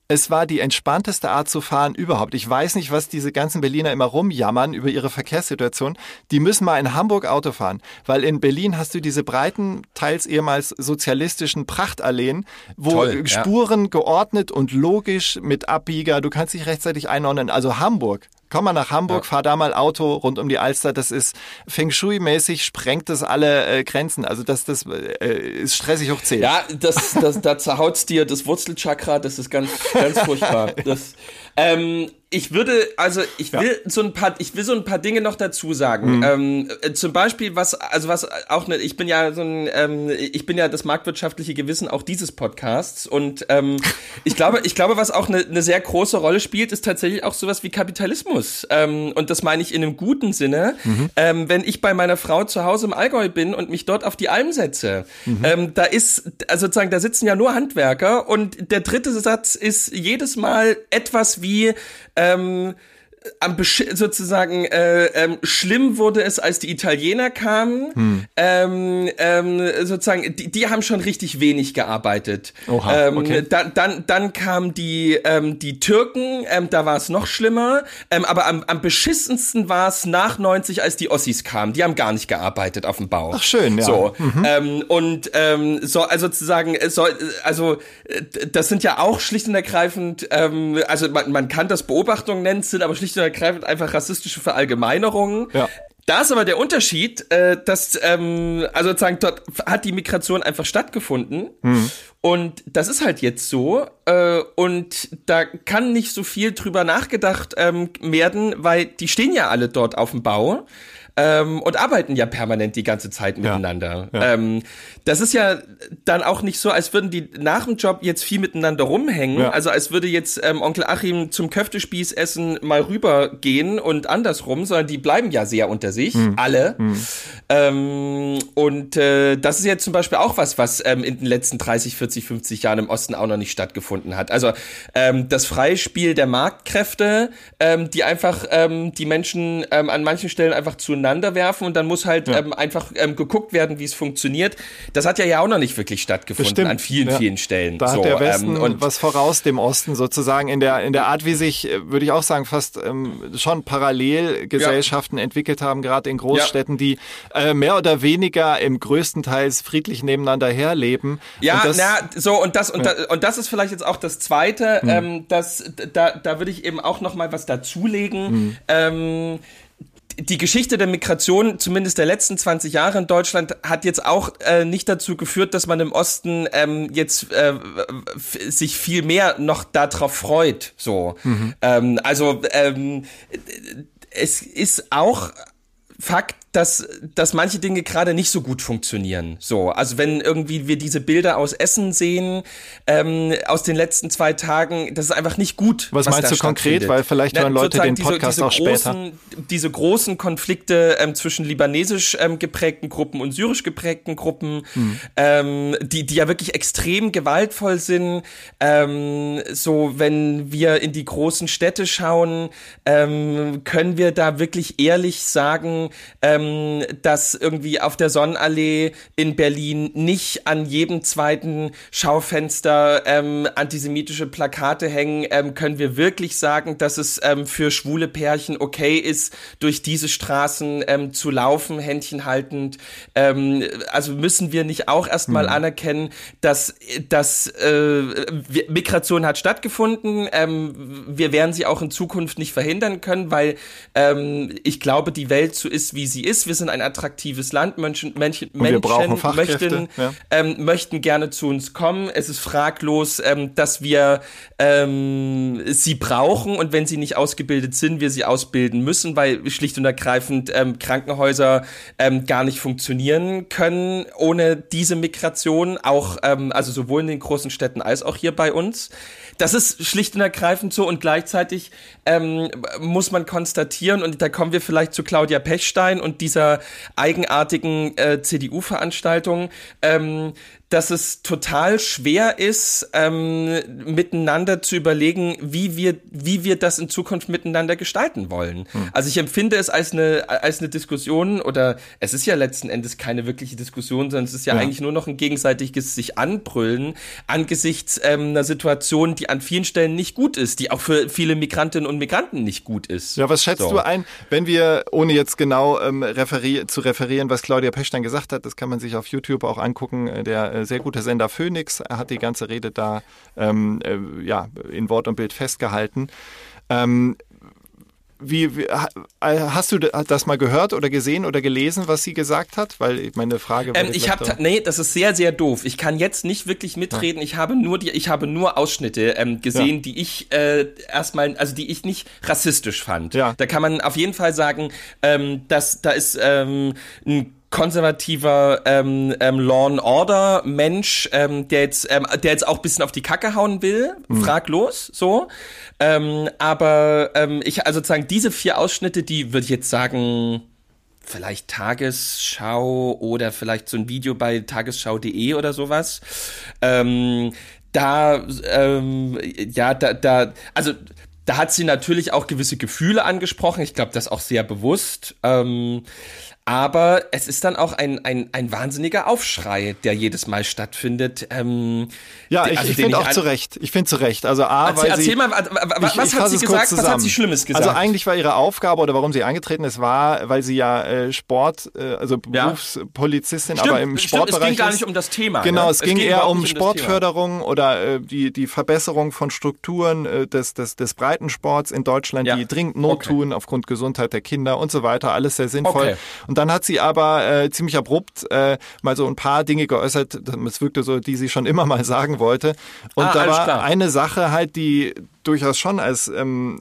es war die entspannteste Art zu fahren überhaupt. Ich weiß nicht, was diese ganzen Berliner immer rumjammern über ihre Verkehrssituation. Die müssen mal in Hamburg Auto fahren, weil in Berlin hast du diese breiten, teils ehemals sozialistischen Prachtalleen, wo Toll, Spuren ja. geordnet und logisch mit Abbieger, du kannst dich rechtzeitig einordnen. Also Hamburg, komm mal nach Hamburg, ja. fahr da mal Auto rund um die Alster. Das ist Feng Shui-mäßig, sprengt das alle äh, Grenzen. Also das, das äh, ist stressig hoch 10. Ja, das, das, da zerhaut's dir das Wurzelchakra, das ist ganz, ganz furchtbar. Das, ähm, ich würde, also ich will ja. so ein paar, ich will so ein paar Dinge noch dazu sagen. Mhm. Ähm, äh, zum Beispiel, was, also was auch ne, ich bin ja so ein, ähm, ich bin ja das marktwirtschaftliche Gewissen auch dieses Podcasts und ähm, ich glaube, ich glaube, was auch eine ne sehr große Rolle spielt, ist tatsächlich auch sowas wie Kapitalismus. Ähm, und das meine ich in einem guten Sinne. Mhm. Ähm, wenn ich bei meiner Frau zu Hause im Allgäu bin und mich dort auf die Alm setze, mhm. ähm, da ist, also sozusagen, da sitzen ja nur Handwerker und der dritte Satz ist jedes Mal etwas wie ähm, am sozusagen äh, ähm, schlimm wurde es, als die Italiener kamen. Hm. Ähm, ähm, sozusagen, die, die haben schon richtig wenig gearbeitet. Oha, ähm, okay. dann, dann, dann kamen die, ähm, die Türken, ähm, da war es noch schlimmer. Ähm, aber am, am beschissensten war es nach 90, als die Ossis kamen. Die haben gar nicht gearbeitet auf dem Bau. Ach schön, ja. So mhm. ähm, und ähm, so, also sozusagen, so, also das sind ja auch schlicht und ergreifend, ähm, also man, man kann das Beobachtungen nennen, sind aber schlicht und ergreifend einfach rassistische Verallgemeinerungen. Ja. Da ist aber der Unterschied, äh, dass, ähm, also sozusagen, dort hat die Migration einfach stattgefunden. Mhm. Und das ist halt jetzt so. Äh, und da kann nicht so viel drüber nachgedacht ähm, werden, weil die stehen ja alle dort auf dem Bau ähm, und arbeiten ja permanent die ganze Zeit miteinander. Ja, ja. Ähm, das ist ja dann auch nicht so, als würden die nach dem Job jetzt viel miteinander rumhängen. Ja. Also als würde jetzt ähm, Onkel Achim zum Köftespieß essen mal rübergehen und andersrum, sondern die bleiben ja sehr unter sich, hm. alle. Hm. Ähm, und äh, das ist jetzt zum Beispiel auch was, was ähm, in den letzten 30, 40, 50 Jahren im Osten auch noch nicht stattgefunden hat. Also ähm, das freie Spiel der Marktkräfte, die einfach die Menschen an manchen Stellen einfach zu zueinander werfen und dann muss halt ja. ähm, einfach ähm, geguckt werden, wie es funktioniert. Das hat ja ja auch noch nicht wirklich stattgefunden an vielen, ja. vielen Stellen. Da so, hat der Westen ähm, und was voraus dem Osten sozusagen in der, in der Art, wie sich, äh, würde ich auch sagen, fast ähm, schon Parallelgesellschaften ja. entwickelt haben, gerade in Großstädten, die äh, mehr oder weniger im größtenteils friedlich nebeneinander herleben. Ja, und das, na, so und das und, da, und das ist vielleicht jetzt auch das Zweite, hm. ähm, dass da, da würde ich eben auch noch mal was dazulegen. Hm. Die Geschichte der Migration, zumindest der letzten 20 Jahre in Deutschland, hat jetzt auch äh, nicht dazu geführt, dass man im Osten ähm, jetzt äh, sich viel mehr noch darauf freut. So, mhm. ähm, also ähm, es ist auch Fakt, dass, dass manche Dinge gerade nicht so gut funktionieren. So, also wenn irgendwie wir diese Bilder aus Essen sehen, ähm, aus den letzten zwei Tagen, das ist einfach nicht gut. Was, was meinst du konkret? Weil vielleicht hören Leute den Podcast diese, diese auch später. Großen, diese großen Konflikte ähm, zwischen libanesisch ähm, geprägten Gruppen und syrisch geprägten Gruppen, hm. ähm, die, die ja wirklich extrem gewaltvoll sind. Ähm, so, wenn wir in die großen Städte schauen, ähm, können wir da wirklich ehrlich sagen, ähm, ähm, dass irgendwie auf der Sonnenallee in Berlin nicht an jedem zweiten Schaufenster ähm, antisemitische Plakate hängen, ähm, können wir wirklich sagen, dass es ähm, für schwule Pärchen okay ist, durch diese Straßen ähm, zu laufen, Händchen haltend. Ähm, also müssen wir nicht auch erstmal mhm. anerkennen, dass, dass äh, Migration hat stattgefunden. Ähm, wir werden sie auch in Zukunft nicht verhindern können, weil ähm, ich glaube, die Welt so ist, wie sie ist ist. Wir sind ein attraktives Land. Menschen, Menschen, Menschen möchten, ja. ähm, möchten gerne zu uns kommen. Es ist fraglos, ähm, dass wir ähm, sie brauchen und wenn sie nicht ausgebildet sind, wir sie ausbilden müssen, weil schlicht und ergreifend ähm, Krankenhäuser ähm, gar nicht funktionieren können ohne diese Migration. Auch ähm, also sowohl in den großen Städten als auch hier bei uns. Das ist schlicht und ergreifend so und gleichzeitig ähm, muss man konstatieren, und da kommen wir vielleicht zu Claudia Pechstein und dieser eigenartigen äh, CDU-Veranstaltung, ähm, dass es total schwer ist, ähm, miteinander zu überlegen, wie wir, wie wir das in Zukunft miteinander gestalten wollen. Hm. Also ich empfinde es als eine, als eine Diskussion oder es ist ja letzten Endes keine wirkliche Diskussion, sondern es ist ja, ja. eigentlich nur noch ein gegenseitiges sich anbrüllen angesichts ähm, einer Situation, die an vielen Stellen nicht gut ist, die auch für viele Migrantinnen und Migranten nicht gut ist. Ja, was schätzt so. du ein, wenn wir, ohne jetzt genau ähm, referi zu referieren, was Claudia Pechstein gesagt hat, das kann man sich auf YouTube auch angucken, äh, der äh, sehr guter Sender Phoenix er hat die ganze Rede da ähm, äh, ja, in Wort und Bild festgehalten. Ähm, wie, wie, hast du das mal gehört oder gesehen oder gelesen, was sie gesagt hat? Weil meine Frage. Ähm, ich habe, nee, das ist sehr, sehr doof. Ich kann jetzt nicht wirklich mitreden. Ja. Ich habe nur die, ich habe nur Ausschnitte ähm, gesehen, ja. die ich äh, erstmal, also die ich nicht rassistisch fand. Ja. Da kann man auf jeden Fall sagen, ähm, dass da ist ähm, ein konservativer ähm, ähm, Law and Order Mensch, ähm, der jetzt, ähm, der jetzt auch bisschen auf die Kacke hauen will, mhm. fraglos, so. Ähm, aber ähm, ich, also sozusagen diese vier Ausschnitte, die würde ich jetzt sagen, vielleicht Tagesschau oder vielleicht so ein Video bei tagesschau.de oder sowas. Ähm, da, ähm, ja, da, da, also da hat sie natürlich auch gewisse Gefühle angesprochen. Ich glaube, das auch sehr bewusst. Ähm, aber es ist dann auch ein, ein, ein wahnsinniger Aufschrei, der jedes Mal stattfindet. Ähm, ja, ich, also ich finde auch zu Recht. Ich finde zu Recht. Also A, erzähl, weil erzähl sie, mal, was, was hat sie gesagt? Was hat sie Schlimmes gesagt? Also eigentlich war ihre Aufgabe oder warum sie angetreten ist, war, weil sie ja äh, Sport, äh, also Berufspolizistin, ja. aber im stimmt, Sportbereich Es ging gar nicht um das Thema. Genau, ne? es, es ging, ging eher um Sportförderung oder äh, die, die Verbesserung von Strukturen äh, des, des, des Breitensports in Deutschland, ja. die dringend Not okay. tun aufgrund Gesundheit der Kinder und so weiter. Alles sehr sinnvoll. Okay. Und dann hat sie aber äh, ziemlich abrupt äh, mal so ein paar Dinge geäußert. Es wirkte so, die sie schon immer mal sagen wollte. Und ah, da war klar. eine Sache halt, die durchaus schon als ähm,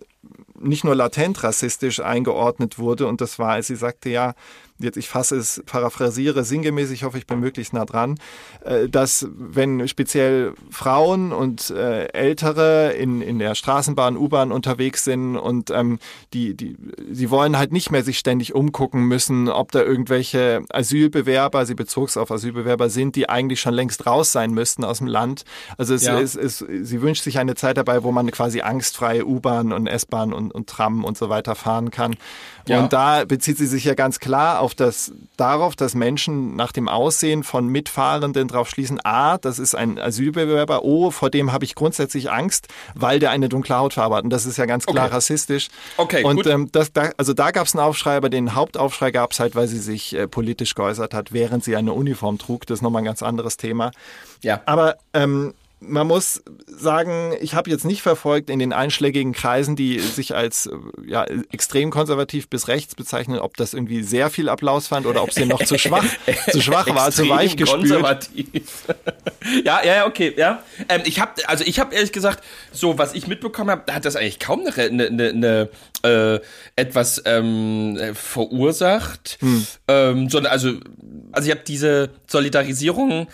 nicht nur latent rassistisch eingeordnet wurde. Und das war, als sie sagte, ja, jetzt ich fasse es, paraphrasiere sinngemäß, ich hoffe, ich bin möglichst nah dran, äh, dass wenn speziell Frauen und äh, Ältere in, in der Straßenbahn, U-Bahn unterwegs sind und ähm, die, die, sie wollen halt nicht mehr sich ständig umgucken müssen, ob da irgendwelche Asylbewerber, sie bezog es auf Asylbewerber sind, die eigentlich schon längst raus sein müssten aus dem Land. Also es, ja. es, es, sie wünscht sich eine Zeit dabei, wo man quasi angstfreie U-Bahn und S-Bahn und, und Tram und so weiter fahren kann. Ja. Und da bezieht sie sich ja ganz klar auf das, darauf, dass Menschen nach dem Aussehen von Mitfahrenden darauf schließen, A, das ist ein Asylbewerber, O, vor dem habe ich grundsätzlich Angst, weil der eine dunkle Hautfarbe hat. Und das ist ja ganz klar okay. rassistisch. Okay, Und ähm, das, da, also da gab es einen Aufschrei, aber den Hauptaufschrei gab es halt, weil sie sich äh, politisch geäußert hat, während sie eine Uniform trug. Das ist nochmal ein ganz anderes Thema. Ja. Aber ähm, man muss sagen, ich habe jetzt nicht verfolgt in den einschlägigen Kreisen, die sich als ja, extrem konservativ bis rechts bezeichnen, ob das irgendwie sehr viel Applaus fand oder ob sie noch zu schwach, zu schwach war, zu weich konservativ. ja, ja, okay, ja. Ähm, ich habe, also ich habe ehrlich gesagt, so was ich mitbekommen habe, hat das eigentlich kaum eine, eine, eine, eine äh, etwas ähm, verursacht, hm. ähm, sondern also, also ich habe diese Solidarisierung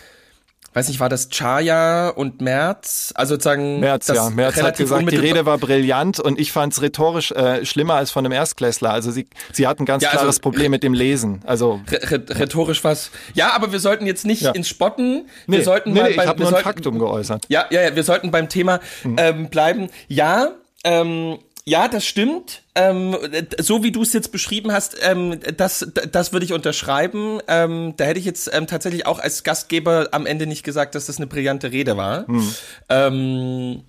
weiß nicht, war das Chaya und Merz? Also sozusagen. Merz, ja. Merz hat gesagt, die Rede war brillant und ich fand es rhetorisch äh, schlimmer als von einem Erstklässler. Also sie, sie hat ein ganz ja, also klares Problem mit dem Lesen. Also rhetorisch was. Ja, aber wir sollten jetzt nicht ja. ins Spotten. Wir nee, sollten nee, mal nee, beim, ich habe nur ein Faktum geäußert. Ja, ja, ja, wir sollten beim Thema mhm. ähm, bleiben. Ja, ähm, ja, das stimmt. Ähm, so wie du es jetzt beschrieben hast, ähm, das, das würde ich unterschreiben. Ähm, da hätte ich jetzt ähm, tatsächlich auch als Gastgeber am Ende nicht gesagt, dass das eine brillante Rede war. Hm. Ähm,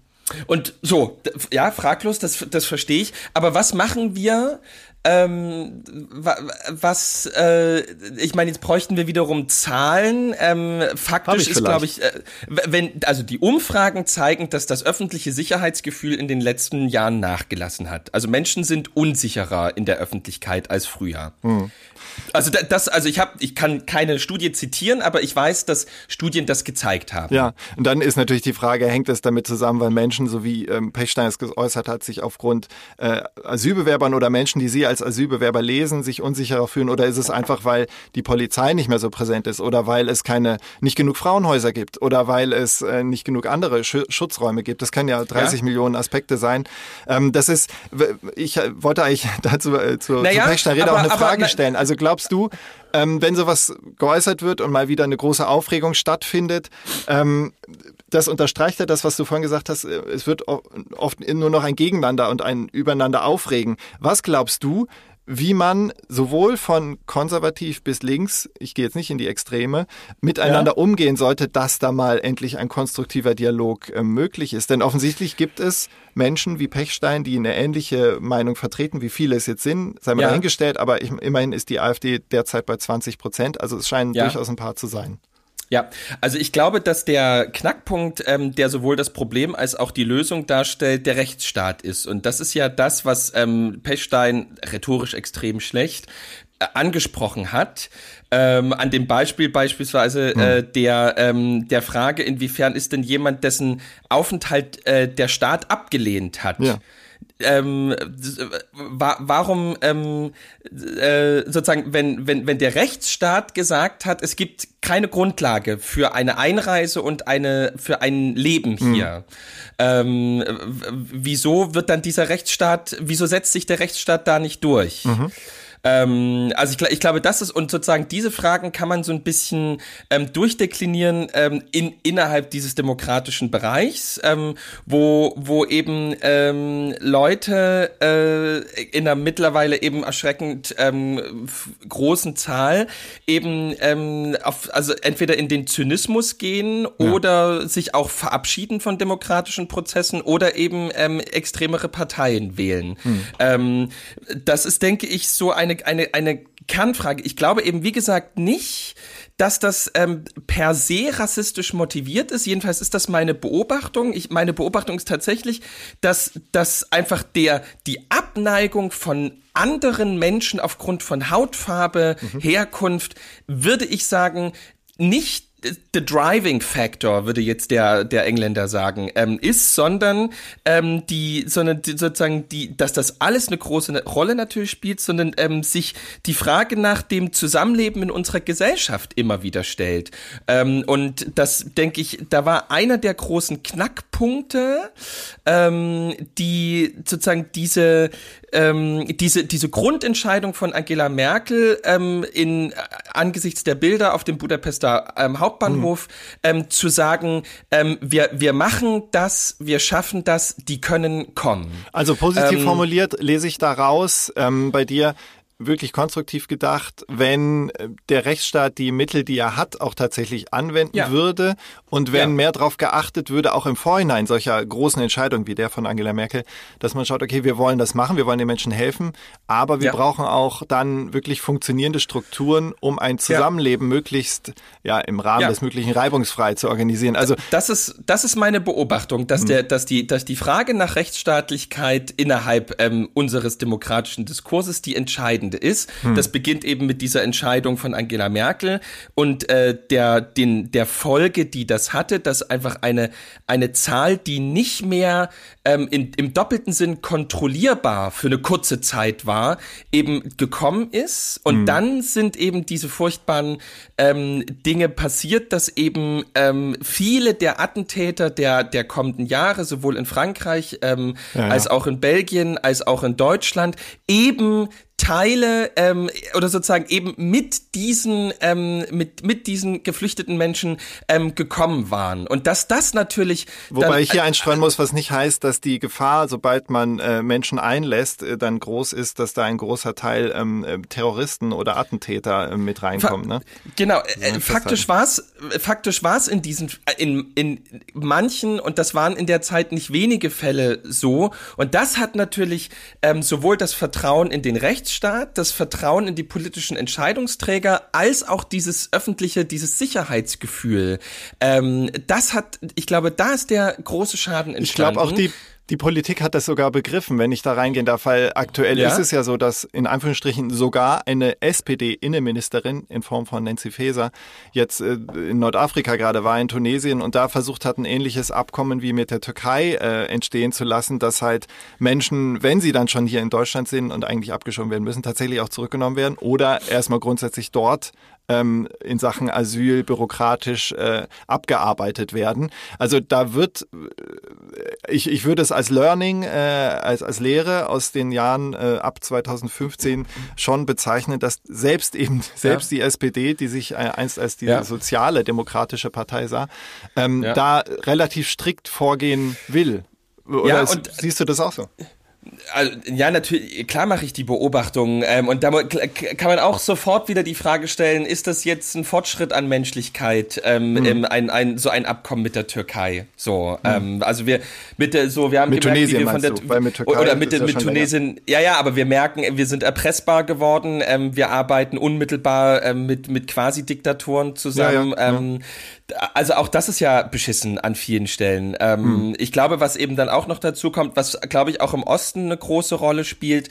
und so, ja, fraglos, das, das verstehe ich. Aber was machen wir, ähm, was, äh, ich meine, jetzt bräuchten wir wiederum Zahlen. Ähm, faktisch ist, glaube ich, äh, wenn, also die Umfragen zeigen, dass das öffentliche Sicherheitsgefühl in den letzten Jahren nachgelassen hat. Also Menschen sind unsicherer in der Öffentlichkeit als früher. Hm. Also das, also ich habe, ich kann keine Studie zitieren, aber ich weiß, dass Studien das gezeigt haben. Ja, und dann ist natürlich die Frage, hängt es damit zusammen, weil Menschen, so wie ähm, Pechstein es geäußert hat, sich aufgrund äh, Asylbewerbern oder Menschen, die sie als Asylbewerber lesen, sich unsicherer fühlen, oder ist es einfach, weil die Polizei nicht mehr so präsent ist, oder weil es keine nicht genug Frauenhäuser gibt, oder weil es äh, nicht genug andere Sch Schutzräume gibt. Das können ja 30 ja? Millionen Aspekte sein. Ähm, das ist, ich wollte eigentlich dazu äh, zu, naja, zu Pechstein Rede auch eine Frage aber, stellen. Also glaubst du, ähm, wenn sowas geäußert wird und mal wieder eine große Aufregung stattfindet, ähm, das unterstreicht ja das, was du vorhin gesagt hast, äh, es wird oft nur noch ein Gegeneinander und ein Übereinander aufregen. Was glaubst du, wie man sowohl von konservativ bis links, ich gehe jetzt nicht in die Extreme, miteinander ja. umgehen sollte, dass da mal endlich ein konstruktiver Dialog äh, möglich ist. Denn offensichtlich gibt es Menschen wie Pechstein, die eine ähnliche Meinung vertreten, wie viele es jetzt sind, sei mal ja. dahingestellt, aber ich, immerhin ist die AfD derzeit bei 20 Prozent, also es scheinen ja. durchaus ein paar zu sein. Ja, also ich glaube, dass der Knackpunkt, ähm, der sowohl das Problem als auch die Lösung darstellt, der Rechtsstaat ist. Und das ist ja das, was ähm, Pechstein rhetorisch extrem schlecht äh, angesprochen hat. Ähm, an dem Beispiel beispielsweise äh, der ähm, der Frage, inwiefern ist denn jemand, dessen Aufenthalt äh, der Staat abgelehnt hat, ja ähm, wa warum ähm, äh, sozusagen, wenn, wenn, wenn der Rechtsstaat gesagt hat, es gibt keine Grundlage für eine Einreise und eine für ein Leben hm. hier. Mhm. Ähm, wieso wird dann dieser Rechtsstaat, wieso setzt sich der Rechtsstaat da nicht durch? Mhm. Ähm, also ich, ich, glaube, das ist, und sozusagen diese Fragen kann man so ein bisschen ähm, durchdeklinieren ähm, in, innerhalb dieses demokratischen Bereichs, ähm, wo, wo eben ähm, Leute äh, in einer mittlerweile eben erschreckend ähm, großen Zahl eben auf, also entweder in den Zynismus gehen ja. oder sich auch verabschieden von demokratischen Prozessen oder eben extremere Parteien wählen. Hm. Das ist, denke ich, so ein eine, eine, eine Kernfrage. Ich glaube eben, wie gesagt, nicht, dass das ähm, per se rassistisch motiviert ist. Jedenfalls ist das meine Beobachtung. Ich, meine Beobachtung ist tatsächlich, dass, dass einfach der, die Abneigung von anderen Menschen aufgrund von Hautfarbe, mhm. Herkunft, würde ich sagen, nicht the driving factor, würde jetzt der, der Engländer sagen, ähm, ist, sondern ähm, die, sondern die, sozusagen die, dass das alles eine große Rolle natürlich spielt, sondern ähm, sich die Frage nach dem Zusammenleben in unserer Gesellschaft immer wieder stellt. Ähm, und das denke ich, da war einer der großen Knackpunkte, ähm, die sozusagen diese ähm, diese, diese Grundentscheidung von Angela Merkel ähm, in, angesichts der Bilder auf dem Budapester ähm, Hauptbahnhof mhm. ähm, zu sagen, ähm, wir, wir machen das, wir schaffen das, die können kommen. Also positiv ähm, formuliert lese ich daraus bei dir, wirklich konstruktiv gedacht, wenn äh, der Rechtsstaat die Mittel, die er hat, auch tatsächlich anwenden ja. würde und wenn ja. mehr darauf geachtet würde, auch im Vorhinein solcher großen Entscheidungen wie der von Angela Merkel, dass man schaut, okay, wir wollen das machen, wir wollen den Menschen helfen, aber wir ja. brauchen auch dann wirklich funktionierende Strukturen, um ein Zusammenleben möglichst ja im Rahmen des möglichen reibungsfrei zu organisieren. Also das ist das ist meine Beobachtung, dass hm. der dass die dass die Frage nach Rechtsstaatlichkeit innerhalb ähm, unseres demokratischen Diskurses die entscheidende Entscheidende ist. Hm. Das beginnt eben mit dieser Entscheidung von Angela Merkel und äh, der, den, der Folge, die das hatte, dass einfach eine, eine Zahl, die nicht mehr ähm, in, im doppelten Sinn kontrollierbar für eine kurze Zeit war, eben gekommen ist. Und hm. dann sind eben diese furchtbaren ähm, Dinge passiert, dass eben ähm, viele der Attentäter der, der kommenden Jahre, sowohl in Frankreich ähm, ja, ja. als auch in Belgien, als auch in Deutschland, eben Teile ähm, oder sozusagen eben mit diesen ähm, mit mit diesen geflüchteten Menschen ähm, gekommen waren und dass das natürlich wobei dann, ich hier einstreuen muss, was nicht heißt, dass die Gefahr, sobald man äh, Menschen einlässt, äh, dann groß ist, dass da ein großer Teil ähm, äh, Terroristen oder Attentäter äh, mit reinkommen. Ne? Genau, äh, faktisch war es faktisch war es in diesen in in manchen und das waren in der Zeit nicht wenige Fälle so und das hat natürlich ähm, sowohl das Vertrauen in den Rechts Rechtsstaat, das Vertrauen in die politischen Entscheidungsträger, als auch dieses öffentliche, dieses Sicherheitsgefühl. Ähm, das hat, ich glaube, da ist der große Schaden entstanden. Ich glaube auch die die Politik hat das sogar begriffen, wenn ich da reingehen darf, weil aktuell ja? ist es ja so, dass in Anführungsstrichen sogar eine SPD-Innenministerin in Form von Nancy Faeser jetzt äh, in Nordafrika gerade war, in Tunesien und da versucht hat, ein ähnliches Abkommen wie mit der Türkei äh, entstehen zu lassen, dass halt Menschen, wenn sie dann schon hier in Deutschland sind und eigentlich abgeschoben werden müssen, tatsächlich auch zurückgenommen werden oder erstmal grundsätzlich dort ähm, in Sachen Asyl bürokratisch äh, abgearbeitet werden. Also da wird, äh, ich, ich würde es als Learning, äh, als, als Lehre aus den Jahren äh, ab 2015 schon bezeichnen, dass selbst eben, selbst ja. die SPD, die sich äh, einst als die ja. soziale demokratische Partei sah, ähm, ja. da relativ strikt vorgehen will. Oder ja, und, siehst du das auch so? Also, ja, natürlich, klar mache ich die Beobachtung. Ähm, und da kann man auch sofort wieder die Frage stellen, ist das jetzt ein Fortschritt an Menschlichkeit, ähm, mhm. ein, ein, so ein Abkommen mit der Türkei? So, mhm. ähm, also wir mit der, so, wir haben mit gemerkt, Tunesien wie wir von der, du, weil mit Türkei oder mit, ja mit Tunesien, länger. ja, ja, aber wir merken, wir sind erpressbar geworden, ähm, wir arbeiten unmittelbar ähm, mit, mit Quasi-Diktatoren zusammen. Ja, ja, ähm, also auch das ist ja beschissen an vielen Stellen. Ähm, hm. Ich glaube, was eben dann auch noch dazu kommt, was glaube ich auch im Osten eine große Rolle spielt,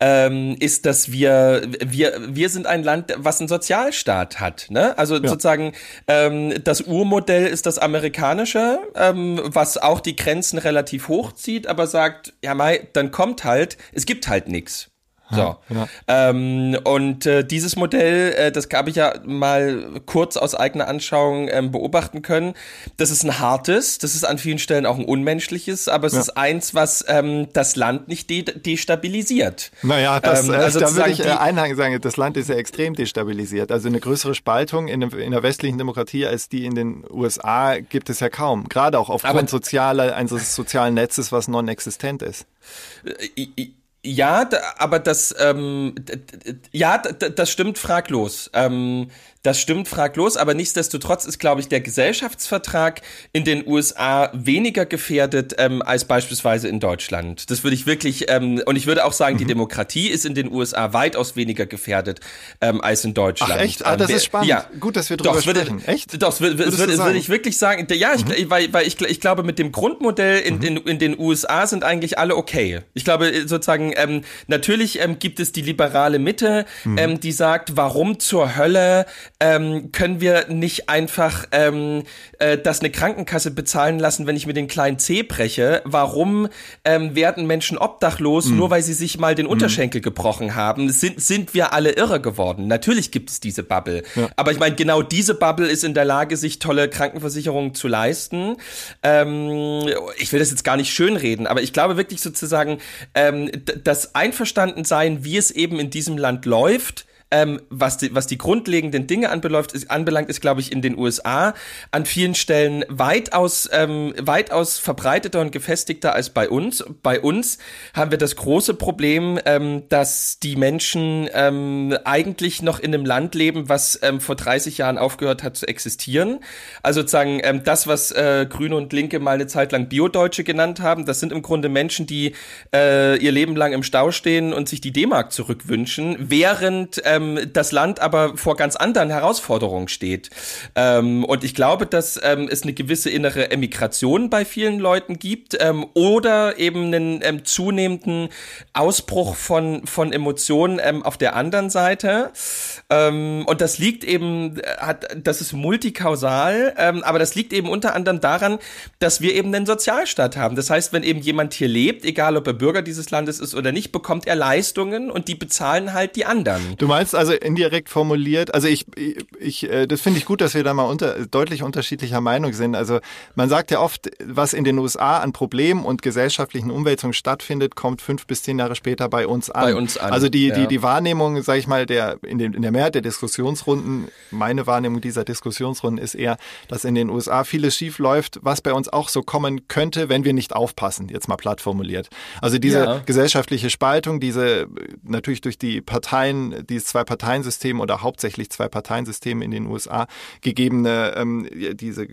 ähm, ist, dass wir wir wir sind ein Land, was einen Sozialstaat hat. Ne? Also ja. sozusagen ähm, das Urmodell ist das amerikanische, ähm, was auch die Grenzen relativ hoch zieht, aber sagt, ja Mai, dann kommt halt, es gibt halt nichts. So. Ja. Ähm, und äh, dieses Modell, äh, das habe ich ja mal kurz aus eigener Anschauung ähm, beobachten können. Das ist ein hartes, das ist an vielen Stellen auch ein unmenschliches, aber es ja. ist eins, was ähm, das Land nicht de destabilisiert. Naja, das, ähm, also da würde ich äh, einhaken sagen, das Land ist ja extrem destabilisiert. Also eine größere Spaltung in, in der westlichen Demokratie als die in den USA gibt es ja kaum. Gerade auch aufgrund sozialer, eines sozialen Netzes, was non-existent ist. Äh, ja, aber das, ähm, ja, das stimmt fraglos. Ähm, das stimmt fraglos, aber nichtsdestotrotz ist, glaube ich, der Gesellschaftsvertrag in den USA weniger gefährdet ähm, als beispielsweise in Deutschland. Das würde ich wirklich, ähm, und ich würde auch sagen, mhm. die Demokratie ist in den USA weitaus weniger gefährdet ähm, als in Deutschland. Ach echt? Ah, das ähm, ist spannend. Ja. Gut, dass wir drüber doch, sprechen. Würde, echt? Doch, das würde, würde, würde ich wirklich sagen. Ja, ich, mhm. weil, weil ich, ich glaube, mit dem Grundmodell in, mhm. in, in den USA sind eigentlich alle okay. Ich glaube, sozusagen, ähm, natürlich ähm, gibt es die liberale Mitte, mhm. ähm, die sagt, warum zur Hölle ähm, können wir nicht einfach ähm, äh, das eine Krankenkasse bezahlen lassen, wenn ich mir den kleinen C breche? Warum ähm, werden Menschen obdachlos, mhm. nur weil sie sich mal den mhm. Unterschenkel mhm. gebrochen haben? Sind, sind wir alle irre geworden? Natürlich gibt es diese Bubble. Ja. Aber ich meine, genau diese Bubble ist in der Lage, sich tolle Krankenversicherungen zu leisten. Ähm, ich will das jetzt gar nicht schönreden, aber ich glaube wirklich sozusagen, ähm, das Einverstandensein, wie es eben in diesem Land läuft, ähm, was, die, was die grundlegenden Dinge anbeläuft, ist, anbelangt, ist, glaube ich, in den USA an vielen Stellen weitaus, ähm, weitaus verbreiteter und gefestigter als bei uns. Bei uns haben wir das große Problem, ähm, dass die Menschen ähm, eigentlich noch in einem Land leben, was ähm, vor 30 Jahren aufgehört hat zu existieren. Also sozusagen ähm, das, was äh, Grüne und Linke mal eine Zeit lang Biodeutsche genannt haben, das sind im Grunde Menschen, die äh, ihr Leben lang im Stau stehen und sich die D-Mark zurückwünschen, während äh, ähm, das Land aber vor ganz anderen Herausforderungen steht. Ähm, und ich glaube, dass ähm, es eine gewisse innere Emigration bei vielen Leuten gibt ähm, oder eben einen ähm, zunehmenden Ausbruch von, von Emotionen ähm, auf der anderen Seite. Ähm, und das liegt eben, hat, das ist multikausal, ähm, aber das liegt eben unter anderem daran, dass wir eben einen Sozialstaat haben. Das heißt, wenn eben jemand hier lebt, egal ob er Bürger dieses Landes ist oder nicht, bekommt er Leistungen und die bezahlen halt die anderen. Du meinst also indirekt formuliert, also ich, ich äh, das finde ich gut, dass wir da mal unter, deutlich unterschiedlicher Meinung sind. Also man sagt ja oft, was in den USA an Problemen und gesellschaftlichen Umwälzungen stattfindet, kommt fünf bis zehn Jahre später bei uns an. Bei uns an. Also die, ja. die, die Wahrnehmung, sage ich mal, der in, den, in der Mehrheit der Diskussionsrunden, meine Wahrnehmung dieser Diskussionsrunden ist eher, dass in den USA vieles schief läuft, was bei uns auch so kommen könnte, wenn wir nicht aufpassen, jetzt mal platt formuliert. Also diese ja. gesellschaftliche Spaltung, diese natürlich durch die Parteien, die zwei Zwei-Parteien-System oder hauptsächlich Zwei-Parteien-System in den USA gegebene, ähm, diese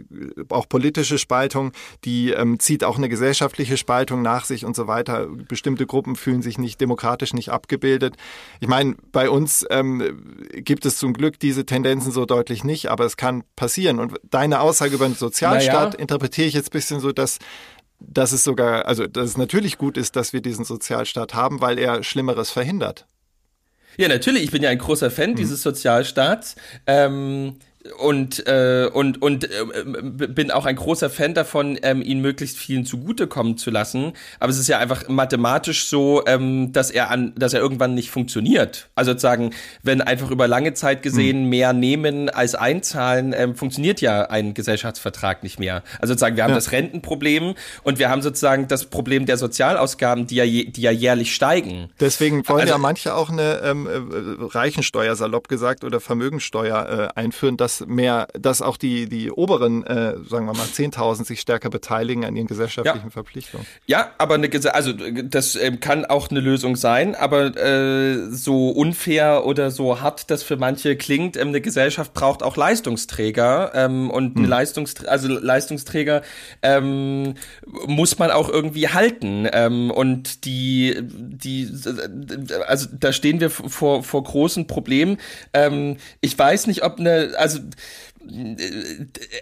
auch politische Spaltung, die ähm, zieht auch eine gesellschaftliche Spaltung nach sich und so weiter. Bestimmte Gruppen fühlen sich nicht demokratisch nicht abgebildet. Ich meine, bei uns ähm, gibt es zum Glück diese Tendenzen so deutlich nicht, aber es kann passieren. Und deine Aussage über den Sozialstaat naja. interpretiere ich jetzt ein bisschen so, dass dass es sogar, also dass es natürlich gut ist, dass wir diesen Sozialstaat haben, weil er Schlimmeres verhindert. Ja, natürlich. Ich bin ja ein großer Fan mhm. dieses Sozialstaats. Ähm, und äh, und und äh, bin auch ein großer Fan davon, ähm, ihn möglichst vielen zugutekommen zu lassen. Aber es ist ja einfach mathematisch so, ähm, dass er an, dass er irgendwann nicht funktioniert. Also sozusagen, wenn einfach über lange Zeit gesehen hm. mehr nehmen als einzahlen, ähm, funktioniert ja ein Gesellschaftsvertrag nicht mehr. Also sozusagen, wir haben ja. das Rentenproblem und wir haben sozusagen das Problem der Sozialausgaben, die ja je, die ja jährlich steigen. Deswegen wollen also, ja manche auch eine ähm, äh, Reichensteuer salopp gesagt oder Vermögensteuer äh, einführen, dass dass mehr, dass auch die, die oberen, äh, sagen wir mal, 10.000 sich stärker beteiligen an ihren gesellschaftlichen ja. Verpflichtungen. Ja, aber eine, also das ähm, kann auch eine Lösung sein, aber äh, so unfair oder so hart das für manche klingt, ähm, eine Gesellschaft braucht auch Leistungsträger ähm, und hm. Leistungsträger, also Leistungsträger ähm, muss man auch irgendwie halten ähm, und die, die, also da stehen wir vor, vor großen Problemen. Ähm, ich weiß nicht, ob eine, also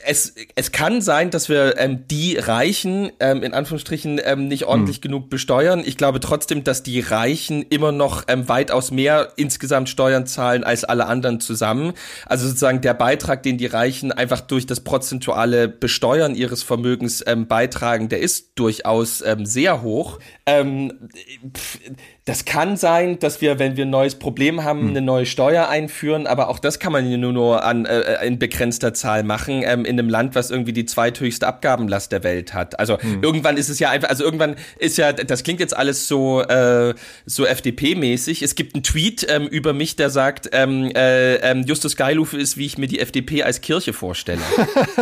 es, es kann sein, dass wir ähm, die Reichen ähm, in Anführungsstrichen ähm, nicht ordentlich hm. genug besteuern. Ich glaube trotzdem, dass die Reichen immer noch ähm, weitaus mehr insgesamt Steuern zahlen als alle anderen zusammen. Also sozusagen der Beitrag, den die Reichen einfach durch das prozentuale Besteuern ihres Vermögens ähm, beitragen, der ist durchaus ähm, sehr hoch. Ähm, pff, das kann sein, dass wir, wenn wir ein neues Problem haben, hm. eine neue Steuer einführen, aber auch das kann man ja nur, nur an, äh, in begrenzter Zahl machen, ähm, in einem Land, was irgendwie die zweithöchste Abgabenlast der Welt hat. Also hm. irgendwann ist es ja einfach, also irgendwann ist ja, das klingt jetzt alles so, äh, so FDP-mäßig. Es gibt einen Tweet ähm, über mich, der sagt, ähm, äh, ähm, Justus Geilufe ist, wie ich mir die FDP als Kirche vorstelle.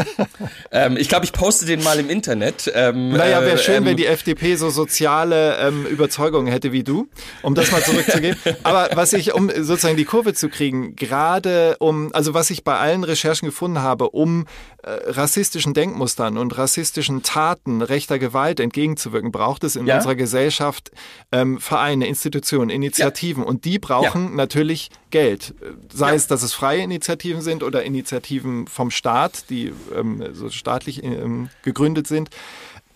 ähm, ich glaube, ich poste den mal im Internet. Ähm, naja, wäre schön, ähm, wenn die FDP so soziale ähm, Überzeugungen hätte wie du um das mal zurückzugeben. Aber was ich, um sozusagen die Kurve zu kriegen, gerade um, also was ich bei allen Recherchen gefunden habe, um äh, rassistischen Denkmustern und rassistischen Taten rechter Gewalt entgegenzuwirken, braucht es in ja. unserer Gesellschaft ähm, Vereine, Institutionen, Initiativen. Ja. Und die brauchen ja. natürlich Geld. Sei es, dass es freie Initiativen sind oder Initiativen vom Staat, die ähm, so staatlich ähm, gegründet sind.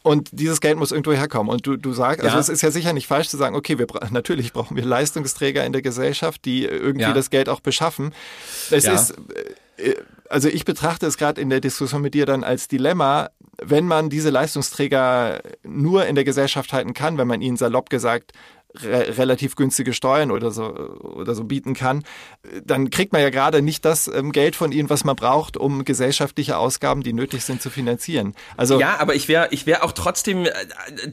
Und dieses Geld muss irgendwo herkommen. Und du, du sagst, also ja. es ist ja sicher nicht falsch zu sagen, okay, wir natürlich brauchen wir Leistungsträger in der Gesellschaft, die irgendwie ja. das Geld auch beschaffen. Es ja. ist, äh, also ich betrachte es gerade in der Diskussion mit dir dann als Dilemma, wenn man diese Leistungsträger nur in der Gesellschaft halten kann, wenn man ihnen salopp gesagt re relativ günstige Steuern oder so, oder so bieten kann, dann kriegt man ja gerade nicht das ähm, Geld von ihnen, was man braucht, um gesellschaftliche Ausgaben, die nötig sind, zu finanzieren. Also ja, aber ich wäre ich wäre auch trotzdem äh,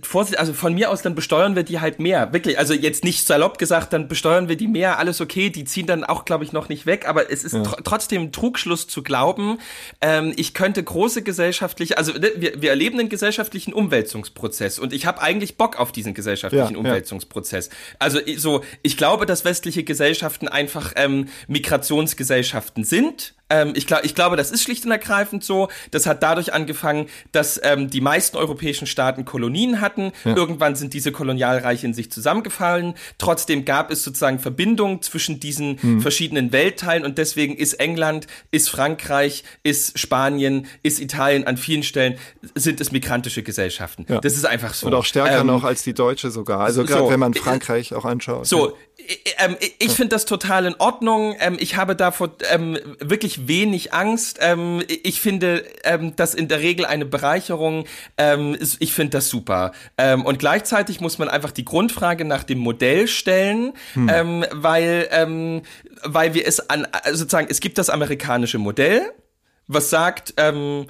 vorsichtig, also von mir aus dann besteuern wir die halt mehr, wirklich. Also jetzt nicht salopp gesagt, dann besteuern wir die mehr, alles okay, die ziehen dann auch, glaube ich, noch nicht weg, aber es ist ja. tr trotzdem ein Trugschluss zu glauben, ähm, ich könnte große gesellschaftliche, also ne, wir, wir erleben einen gesellschaftlichen Umwälzungsprozess und ich habe eigentlich Bock auf diesen gesellschaftlichen ja, Umwälzungsprozess. Prozess. Also so, ich glaube, dass westliche Gesellschaften einfach ähm, Migrationsgesellschaften sind ähm, ich, glaub, ich glaube, das ist schlicht und ergreifend so. Das hat dadurch angefangen, dass ähm, die meisten europäischen Staaten Kolonien hatten. Ja. Irgendwann sind diese Kolonialreiche in sich zusammengefallen. Trotzdem gab es sozusagen Verbindungen zwischen diesen hm. verschiedenen Weltteilen und deswegen ist England, ist Frankreich, ist Spanien, ist Italien an vielen Stellen sind es migrantische Gesellschaften. Ja. Das ist einfach so. Und auch stärker ähm, noch als die deutsche sogar. Also gerade so, wenn man Frankreich auch anschaut. So, ähm, ich finde das total in Ordnung. Ähm, ich habe davor ähm, wirklich wenig Angst. Ähm, ich finde ähm, das in der Regel eine Bereicherung. Ähm, ich finde das super. Ähm, und gleichzeitig muss man einfach die Grundfrage nach dem Modell stellen, hm. ähm, weil, ähm, weil wir es an, also sozusagen, es gibt das amerikanische Modell, was sagt, ähm,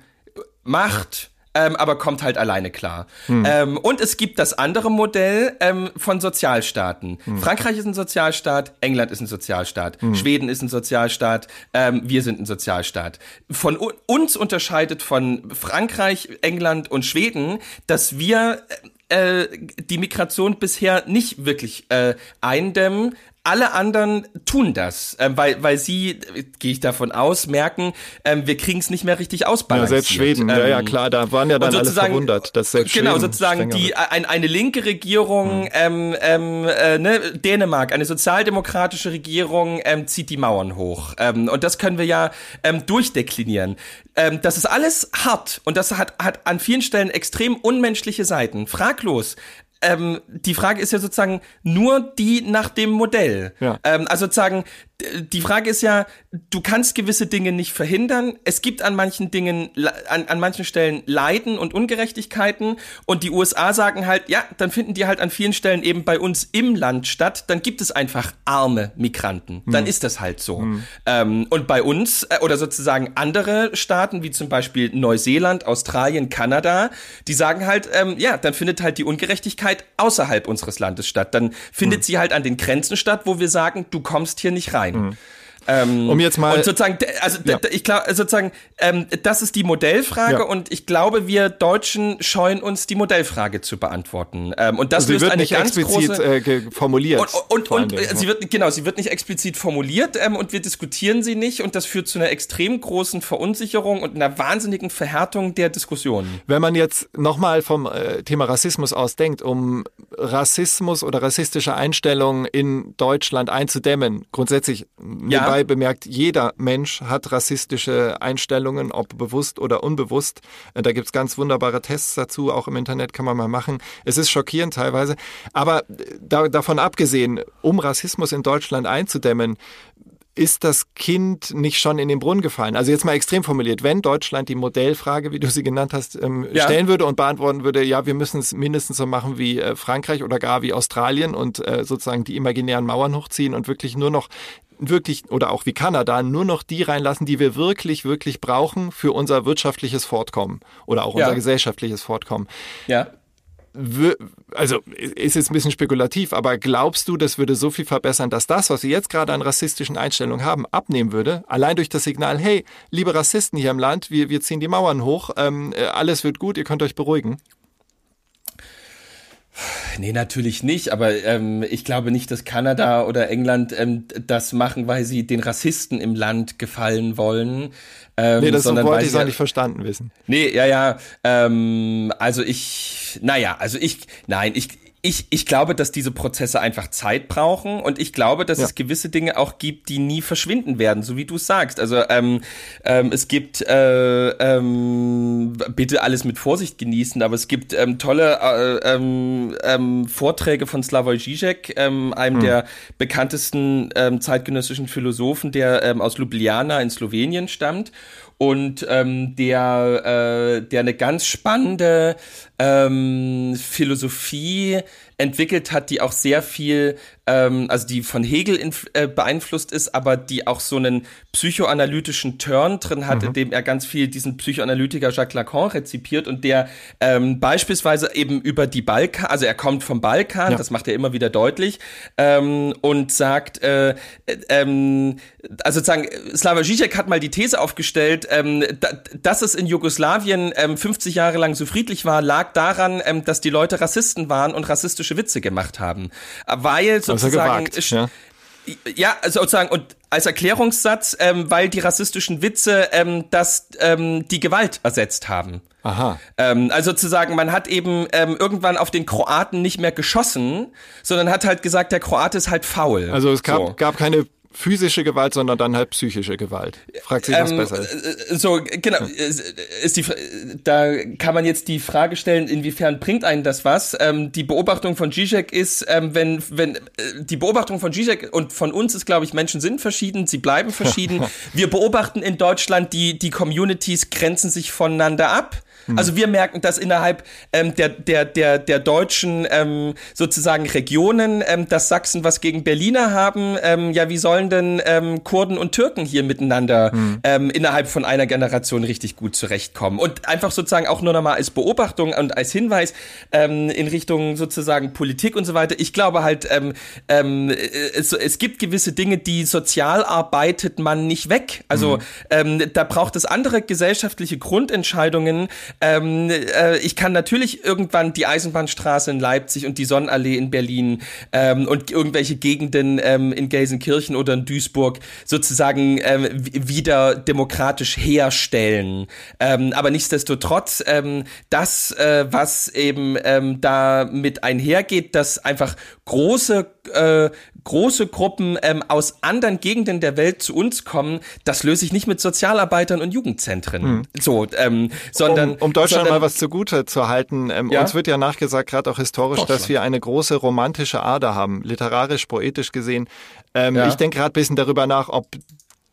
Macht ähm, aber kommt halt alleine klar. Hm. Ähm, und es gibt das andere Modell ähm, von Sozialstaaten. Hm. Frankreich ist ein Sozialstaat, England ist ein Sozialstaat, hm. Schweden ist ein Sozialstaat, ähm, wir sind ein Sozialstaat. Von uns unterscheidet von Frankreich, England und Schweden, dass wir äh, die Migration bisher nicht wirklich äh, eindämmen, alle anderen tun das, ähm, weil, weil sie, äh, gehe ich davon aus, merken, ähm, wir kriegen es nicht mehr richtig ausbalanciert. Ja, selbst Schweden, ähm, ja, ja, klar, da waren ja dann alle verwundert, dass selbst Genau, Schweden sozusagen die, ein, eine linke Regierung, hm. ähm, ähm, äh, ne, Dänemark, eine sozialdemokratische Regierung ähm, zieht die Mauern hoch. Ähm, und das können wir ja ähm, durchdeklinieren. Ähm, das ist alles hart und das hat, hat an vielen Stellen extrem unmenschliche Seiten. Fraglos ähm, die Frage ist ja sozusagen nur die nach dem Modell. Ja. Ähm, also sozusagen, die Frage ist ja, du kannst gewisse Dinge nicht verhindern. Es gibt an manchen Dingen, an, an manchen Stellen Leiden und Ungerechtigkeiten und die USA sagen halt, ja, dann finden die halt an vielen Stellen eben bei uns im Land statt. Dann gibt es einfach arme Migranten. Dann hm. ist das halt so. Hm. Ähm, und bei uns äh, oder sozusagen andere Staaten wie zum Beispiel Neuseeland, Australien, Kanada, die sagen halt, ähm, ja, dann findet halt die Ungerechtigkeit außerhalb unseres Landes statt. Dann findet hm. sie halt an den Grenzen statt, wo wir sagen, du kommst hier nicht rein. Mhm. Ähm, um jetzt mal. Und sozusagen, also ja. ich glaube, sozusagen, ähm, das ist die Modellfrage ja. und ich glaube, wir Deutschen scheuen uns, die Modellfrage zu beantworten. Ähm, und das sie löst wird eine nicht ganz explizit große, äh, formuliert. Und, und, und sie wird, genau, sie wird nicht explizit formuliert ähm, und wir diskutieren sie nicht und das führt zu einer extrem großen Verunsicherung und einer wahnsinnigen Verhärtung der Diskussion. Wenn man jetzt nochmal vom äh, Thema Rassismus ausdenkt, um Rassismus oder rassistische Einstellungen in Deutschland einzudämmen, grundsätzlich ja. Nebenbei bemerkt, jeder Mensch hat rassistische Einstellungen, ob bewusst oder unbewusst. Äh, da gibt's ganz wunderbare Tests dazu, auch im Internet kann man mal machen. Es ist schockierend teilweise. Aber äh, da, davon abgesehen, um Rassismus in Deutschland einzudämmen, ist das Kind nicht schon in den Brunnen gefallen? Also jetzt mal extrem formuliert, wenn Deutschland die Modellfrage, wie du sie genannt hast, ähm, ja. stellen würde und beantworten würde, ja, wir müssen es mindestens so machen wie äh, Frankreich oder gar wie Australien und äh, sozusagen die imaginären Mauern hochziehen und wirklich nur noch wirklich oder auch wie Kanada nur noch die reinlassen, die wir wirklich, wirklich brauchen für unser wirtschaftliches Fortkommen oder auch ja. unser gesellschaftliches Fortkommen. Ja also ist jetzt ein bisschen spekulativ, aber glaubst du, das würde so viel verbessern, dass das, was wir jetzt gerade an rassistischen Einstellungen haben, abnehmen würde? Allein durch das Signal, hey, liebe Rassisten hier im Land, wir, wir ziehen die Mauern hoch, ähm, äh, alles wird gut, ihr könnt euch beruhigen. Nee, natürlich nicht, aber ähm, ich glaube nicht, dass Kanada oder England ähm, das machen, weil sie den Rassisten im Land gefallen wollen. Ähm, nee, das sondern wollte ich auch nicht verstanden wissen. Nee, ja, ja. Ähm, also ich, naja, also ich, nein, ich, ich, ich glaube, dass diese Prozesse einfach Zeit brauchen und ich glaube, dass ja. es gewisse Dinge auch gibt, die nie verschwinden werden, so wie du sagst. Also ähm, ähm, es gibt äh, ähm, bitte alles mit Vorsicht genießen, aber es gibt ähm, tolle äh, ähm, ähm, Vorträge von Slavoj Žižek, ähm, einem hm. der bekanntesten ähm, zeitgenössischen Philosophen, der ähm, aus Ljubljana in Slowenien stammt und ähm, der, äh, der eine ganz spannende ähm, Philosophie entwickelt hat, die auch sehr viel, ähm, also die von Hegel äh, beeinflusst ist, aber die auch so einen psychoanalytischen Turn drin hat, mhm. in dem er ganz viel diesen Psychoanalytiker Jacques Lacan rezipiert und der ähm, beispielsweise eben über die Balkan, also er kommt vom Balkan, ja. das macht er immer wieder deutlich, ähm, und sagt, äh, äh, ähm, also sozusagen, Slava Žižek hat mal die These aufgestellt, ähm, da, dass es in Jugoslawien ähm, 50 Jahre lang so friedlich war, lag daran, ähm, dass die Leute Rassisten waren und rassistische Witze gemacht haben. Weil sozusagen. Gewagt, ja. Ja, sozusagen, und als Erklärungssatz, ähm, weil die rassistischen Witze ähm, das, ähm, die Gewalt ersetzt haben. Aha. Ähm, also sozusagen, man hat eben ähm, irgendwann auf den Kroaten nicht mehr geschossen, sondern hat halt gesagt, der Kroate ist halt faul. Also es gab, so. gab keine physische Gewalt, sondern dann halt psychische Gewalt. Fragt sich, was ähm, besser ist. Äh, so, genau. Ist die, da kann man jetzt die Frage stellen, inwiefern bringt einen das was? Ähm, die Beobachtung von Zizek ist, ähm, wenn, wenn, äh, die Beobachtung von Zizek und von uns ist, glaube ich, Menschen sind verschieden, sie bleiben verschieden. Wir beobachten in Deutschland, die, die Communities grenzen sich voneinander ab. Mhm. Also wir merken, dass innerhalb ähm, der, der, der, der deutschen ähm, sozusagen Regionen, ähm, dass Sachsen was gegen Berliner haben, ähm, ja, wie sollen denn ähm, Kurden und Türken hier miteinander mhm. ähm, innerhalb von einer Generation richtig gut zurechtkommen? Und einfach sozusagen auch nur nochmal als Beobachtung und als Hinweis ähm, in Richtung sozusagen Politik und so weiter. Ich glaube halt, ähm, ähm, es, es gibt gewisse Dinge, die sozial arbeitet man nicht weg. Also mhm. ähm, da braucht es andere gesellschaftliche Grundentscheidungen, ähm, äh, ich kann natürlich irgendwann die Eisenbahnstraße in Leipzig und die Sonnenallee in Berlin ähm, und irgendwelche Gegenden ähm, in Gelsenkirchen oder in Duisburg sozusagen ähm, wieder demokratisch herstellen. Ähm, aber nichtsdestotrotz, ähm, das, äh, was eben ähm, damit einhergeht, dass einfach große äh, große Gruppen ähm, aus anderen Gegenden der Welt zu uns kommen, das löse ich nicht mit Sozialarbeitern und Jugendzentren. Hm. So, ähm, sondern um, um Deutschland sondern, mal was zugute zu halten. Ähm, ja? Uns wird ja nachgesagt, gerade auch historisch, dass wir eine große romantische Ader haben, literarisch, poetisch gesehen. Ähm, ja. Ich denke gerade ein bisschen darüber nach, ob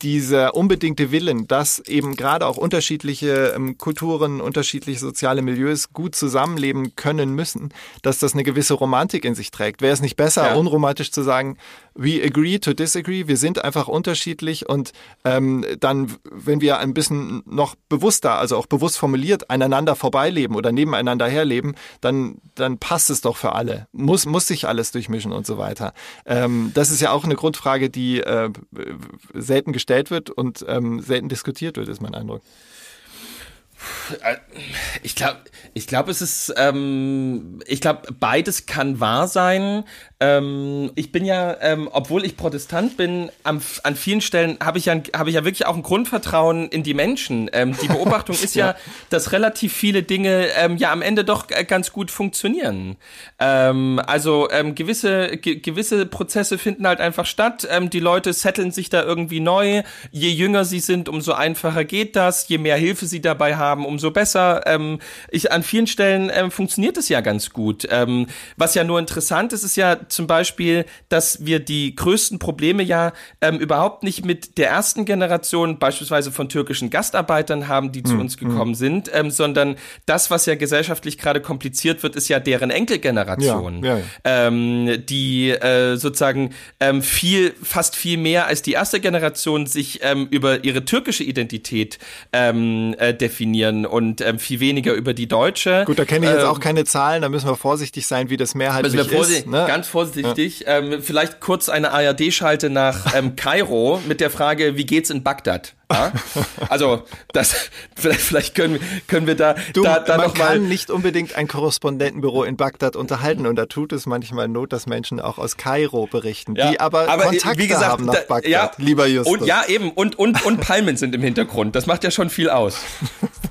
dieser unbedingte Willen, dass eben gerade auch unterschiedliche ähm, Kulturen, unterschiedliche soziale Milieus gut zusammenleben können müssen, dass das eine gewisse Romantik in sich trägt. Wäre es nicht besser, ja. unromantisch zu sagen, we agree to disagree. Wir sind einfach unterschiedlich und ähm, dann, wenn wir ein bisschen noch bewusster, also auch bewusst formuliert, einander vorbeileben oder nebeneinander herleben, dann, dann passt es doch für alle. Muss, muss sich alles durchmischen und so weiter. Ähm, das ist ja auch eine Grundfrage, die äh, selten gestellt wird und ähm, selten diskutiert wird, ist mein Eindruck. Äh, ich glaube, ich glaube, es ist, ähm, ich glaube, beides kann wahr sein. Ähm, ich bin ja, ähm, obwohl ich Protestant bin, am, an vielen Stellen habe ich ja, habe ich ja wirklich auch ein Grundvertrauen in die Menschen. Ähm, die Beobachtung ist ja, dass relativ viele Dinge ähm, ja am Ende doch ganz gut funktionieren. Ähm, also ähm, gewisse ge gewisse Prozesse finden halt einfach statt. Ähm, die Leute setteln sich da irgendwie neu. Je jünger sie sind, umso einfacher geht das. Je mehr Hilfe sie dabei haben, umso besser. Ähm, ich an vielen Stellen ähm, funktioniert es ja ganz gut. Ähm, was ja nur interessant ist, ist ja zum Beispiel, dass wir die größten Probleme ja ähm, überhaupt nicht mit der ersten Generation beispielsweise von türkischen Gastarbeitern haben, die zu mhm. uns gekommen sind, ähm, sondern das, was ja gesellschaftlich gerade kompliziert wird, ist ja deren Enkelgeneration, ja, ja, ja. Ähm, die äh, sozusagen ähm, viel, fast viel mehr als die erste Generation sich ähm, über ihre türkische Identität ähm, äh, definieren und ähm, viel weniger über die deutsche. Gut, da kenne ich jetzt ähm, auch keine Zahlen, da müssen wir vorsichtig sein, wie das mehrheitlich müssen wir ist. Ne? Ganz vorsichtig. Ja. Ähm, vielleicht kurz eine ARD-Schalte nach ähm, Kairo mit der Frage, wie geht's in Bagdad? Ja? Also das vielleicht, können, können wir da, du, da, da man noch kann nicht unbedingt ein Korrespondentenbüro in Bagdad unterhalten und da tut es manchmal Not, dass Menschen auch aus Kairo berichten, ja, die aber, aber Kontakte wie gesagt, haben nach Bagdad, da, ja, lieber Justus. Und ja eben und und und Palmen sind im Hintergrund. Das macht ja schon viel aus.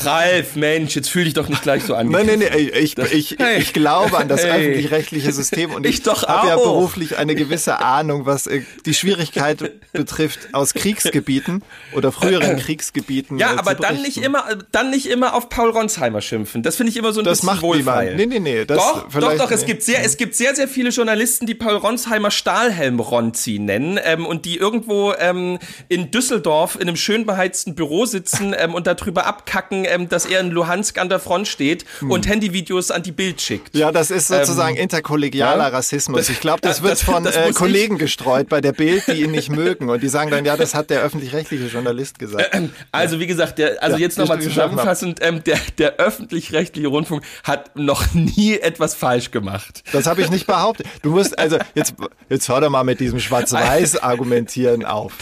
Ralf, Mensch, jetzt fühl dich doch nicht gleich so an. Nein, nein, nein, ich, ich, hey. ich glaube an das hey. öffentlich-rechtliche System und ich, ich habe ja beruflich eine gewisse Ahnung, was äh, die Schwierigkeit betrifft, aus Kriegsgebieten oder früheren Kriegsgebieten. Ja, äh, aber dann nicht immer, dann nicht immer auf Paul Ronsheimer schimpfen. Das finde ich immer so ein das bisschen macht wohlfeil. Nee, nee, nee. Das doch, doch, doch. Nee. Es gibt sehr, es gibt sehr, sehr viele Journalisten, die Paul Ronsheimer Stahlhelm Ronzi nennen ähm, und die irgendwo ähm, in Düsseldorf in einem schön beheizten Büro sitzen ähm, und darüber abkacken, ähm, dass er in Luhansk an der Front steht hm. und Handyvideos an die Bild schickt. Ja, das ist sozusagen ähm, interkollegialer ja? Rassismus. Ich glaube, das wird das, von das äh, Kollegen ich. gestreut bei der Bild, die ihn nicht mögen und die sagen dann, ja, das hat der öffentlich-rechtliche Journalist gesagt. Ähm, also wie gesagt, der, also ja, jetzt nochmal zusammenfassend, ähm, der, der öffentlich-rechtliche Rundfunk hat noch nie etwas falsch gemacht. Das habe ich nicht behauptet. Du musst, also jetzt, jetzt hör doch mal mit diesem Schwarz-Weiß-Argumentieren auf.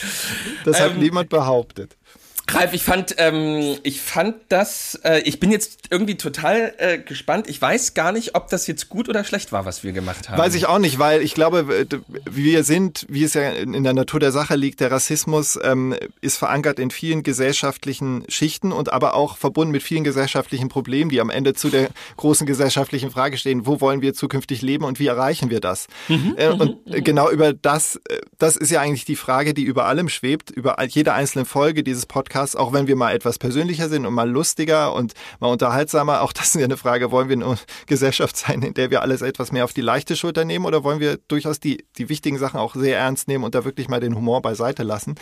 Das hat ähm, niemand behauptet. Ralf, ich fand, ähm, ich fand das, äh, ich bin jetzt irgendwie total äh, gespannt. Ich weiß gar nicht, ob das jetzt gut oder schlecht war, was wir gemacht haben. Weiß ich auch nicht, weil ich glaube, wir sind, wie es ja in der Natur der Sache liegt, der Rassismus ähm, ist verankert in vielen gesellschaftlichen Schichten und aber auch verbunden mit vielen gesellschaftlichen Problemen, die am Ende zu der großen gesellschaftlichen Frage stehen, wo wollen wir zukünftig leben und wie erreichen wir das? Mhm, äh, und mhm. genau über das, äh, das ist ja eigentlich die Frage, die über allem schwebt, über jede einzelne Folge dieses Podcasts Podcast, auch wenn wir mal etwas persönlicher sind und mal lustiger und mal unterhaltsamer. Auch das ist ja eine Frage, wollen wir eine Gesellschaft sein, in der wir alles etwas mehr auf die leichte Schulter nehmen oder wollen wir durchaus die, die wichtigen Sachen auch sehr ernst nehmen und da wirklich mal den Humor beiseite lassen?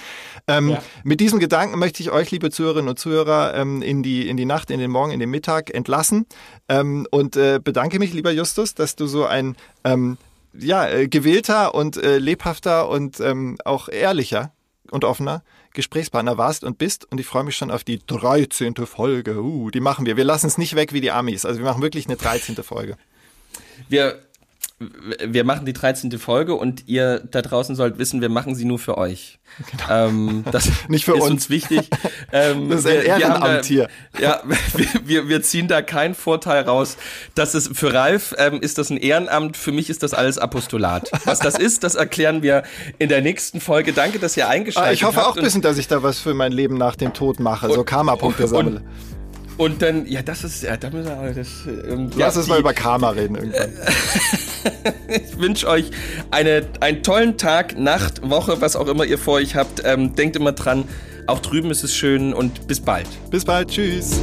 Ähm, ja. Mit diesem Gedanken möchte ich euch, liebe Zuhörerinnen und Zuhörer, ähm, in, die, in die Nacht, in den Morgen, in den Mittag entlassen ähm, und äh, bedanke mich, lieber Justus, dass du so ein ähm, ja, äh, gewählter und äh, lebhafter und ähm, auch ehrlicher und offener Gesprächspartner warst und bist. Und ich freue mich schon auf die 13. Folge. Uh, die machen wir. Wir lassen es nicht weg wie die Amis. Also wir machen wirklich eine 13. Folge. Wir wir machen die 13. Folge und ihr da draußen sollt wissen, wir machen sie nur für euch. Genau. Ähm, das Nicht für ist uns. uns wichtig. Ähm, das ist ein Ehrenamt hier. Ja, wir, wir, wir ziehen da keinen Vorteil raus. Das ist für Ralf ähm, ist das ein Ehrenamt, für mich ist das alles Apostolat. Was das ist, das erklären wir in der nächsten Folge. Danke, dass ihr eingeschaltet habt. Ich hoffe auch ein bisschen, dass ich da was für mein Leben nach dem Tod mache, so Karma-Punkte sammle. Und dann, ja, das ist, ja, da müssen wir, das, ähm, Lass ja, uns mal über Karma reden irgendwann. ich wünsche euch eine, einen tollen Tag, Nacht, Woche, was auch immer ihr vor euch habt. Ähm, denkt immer dran, auch drüben ist es schön und bis bald. Bis bald, tschüss.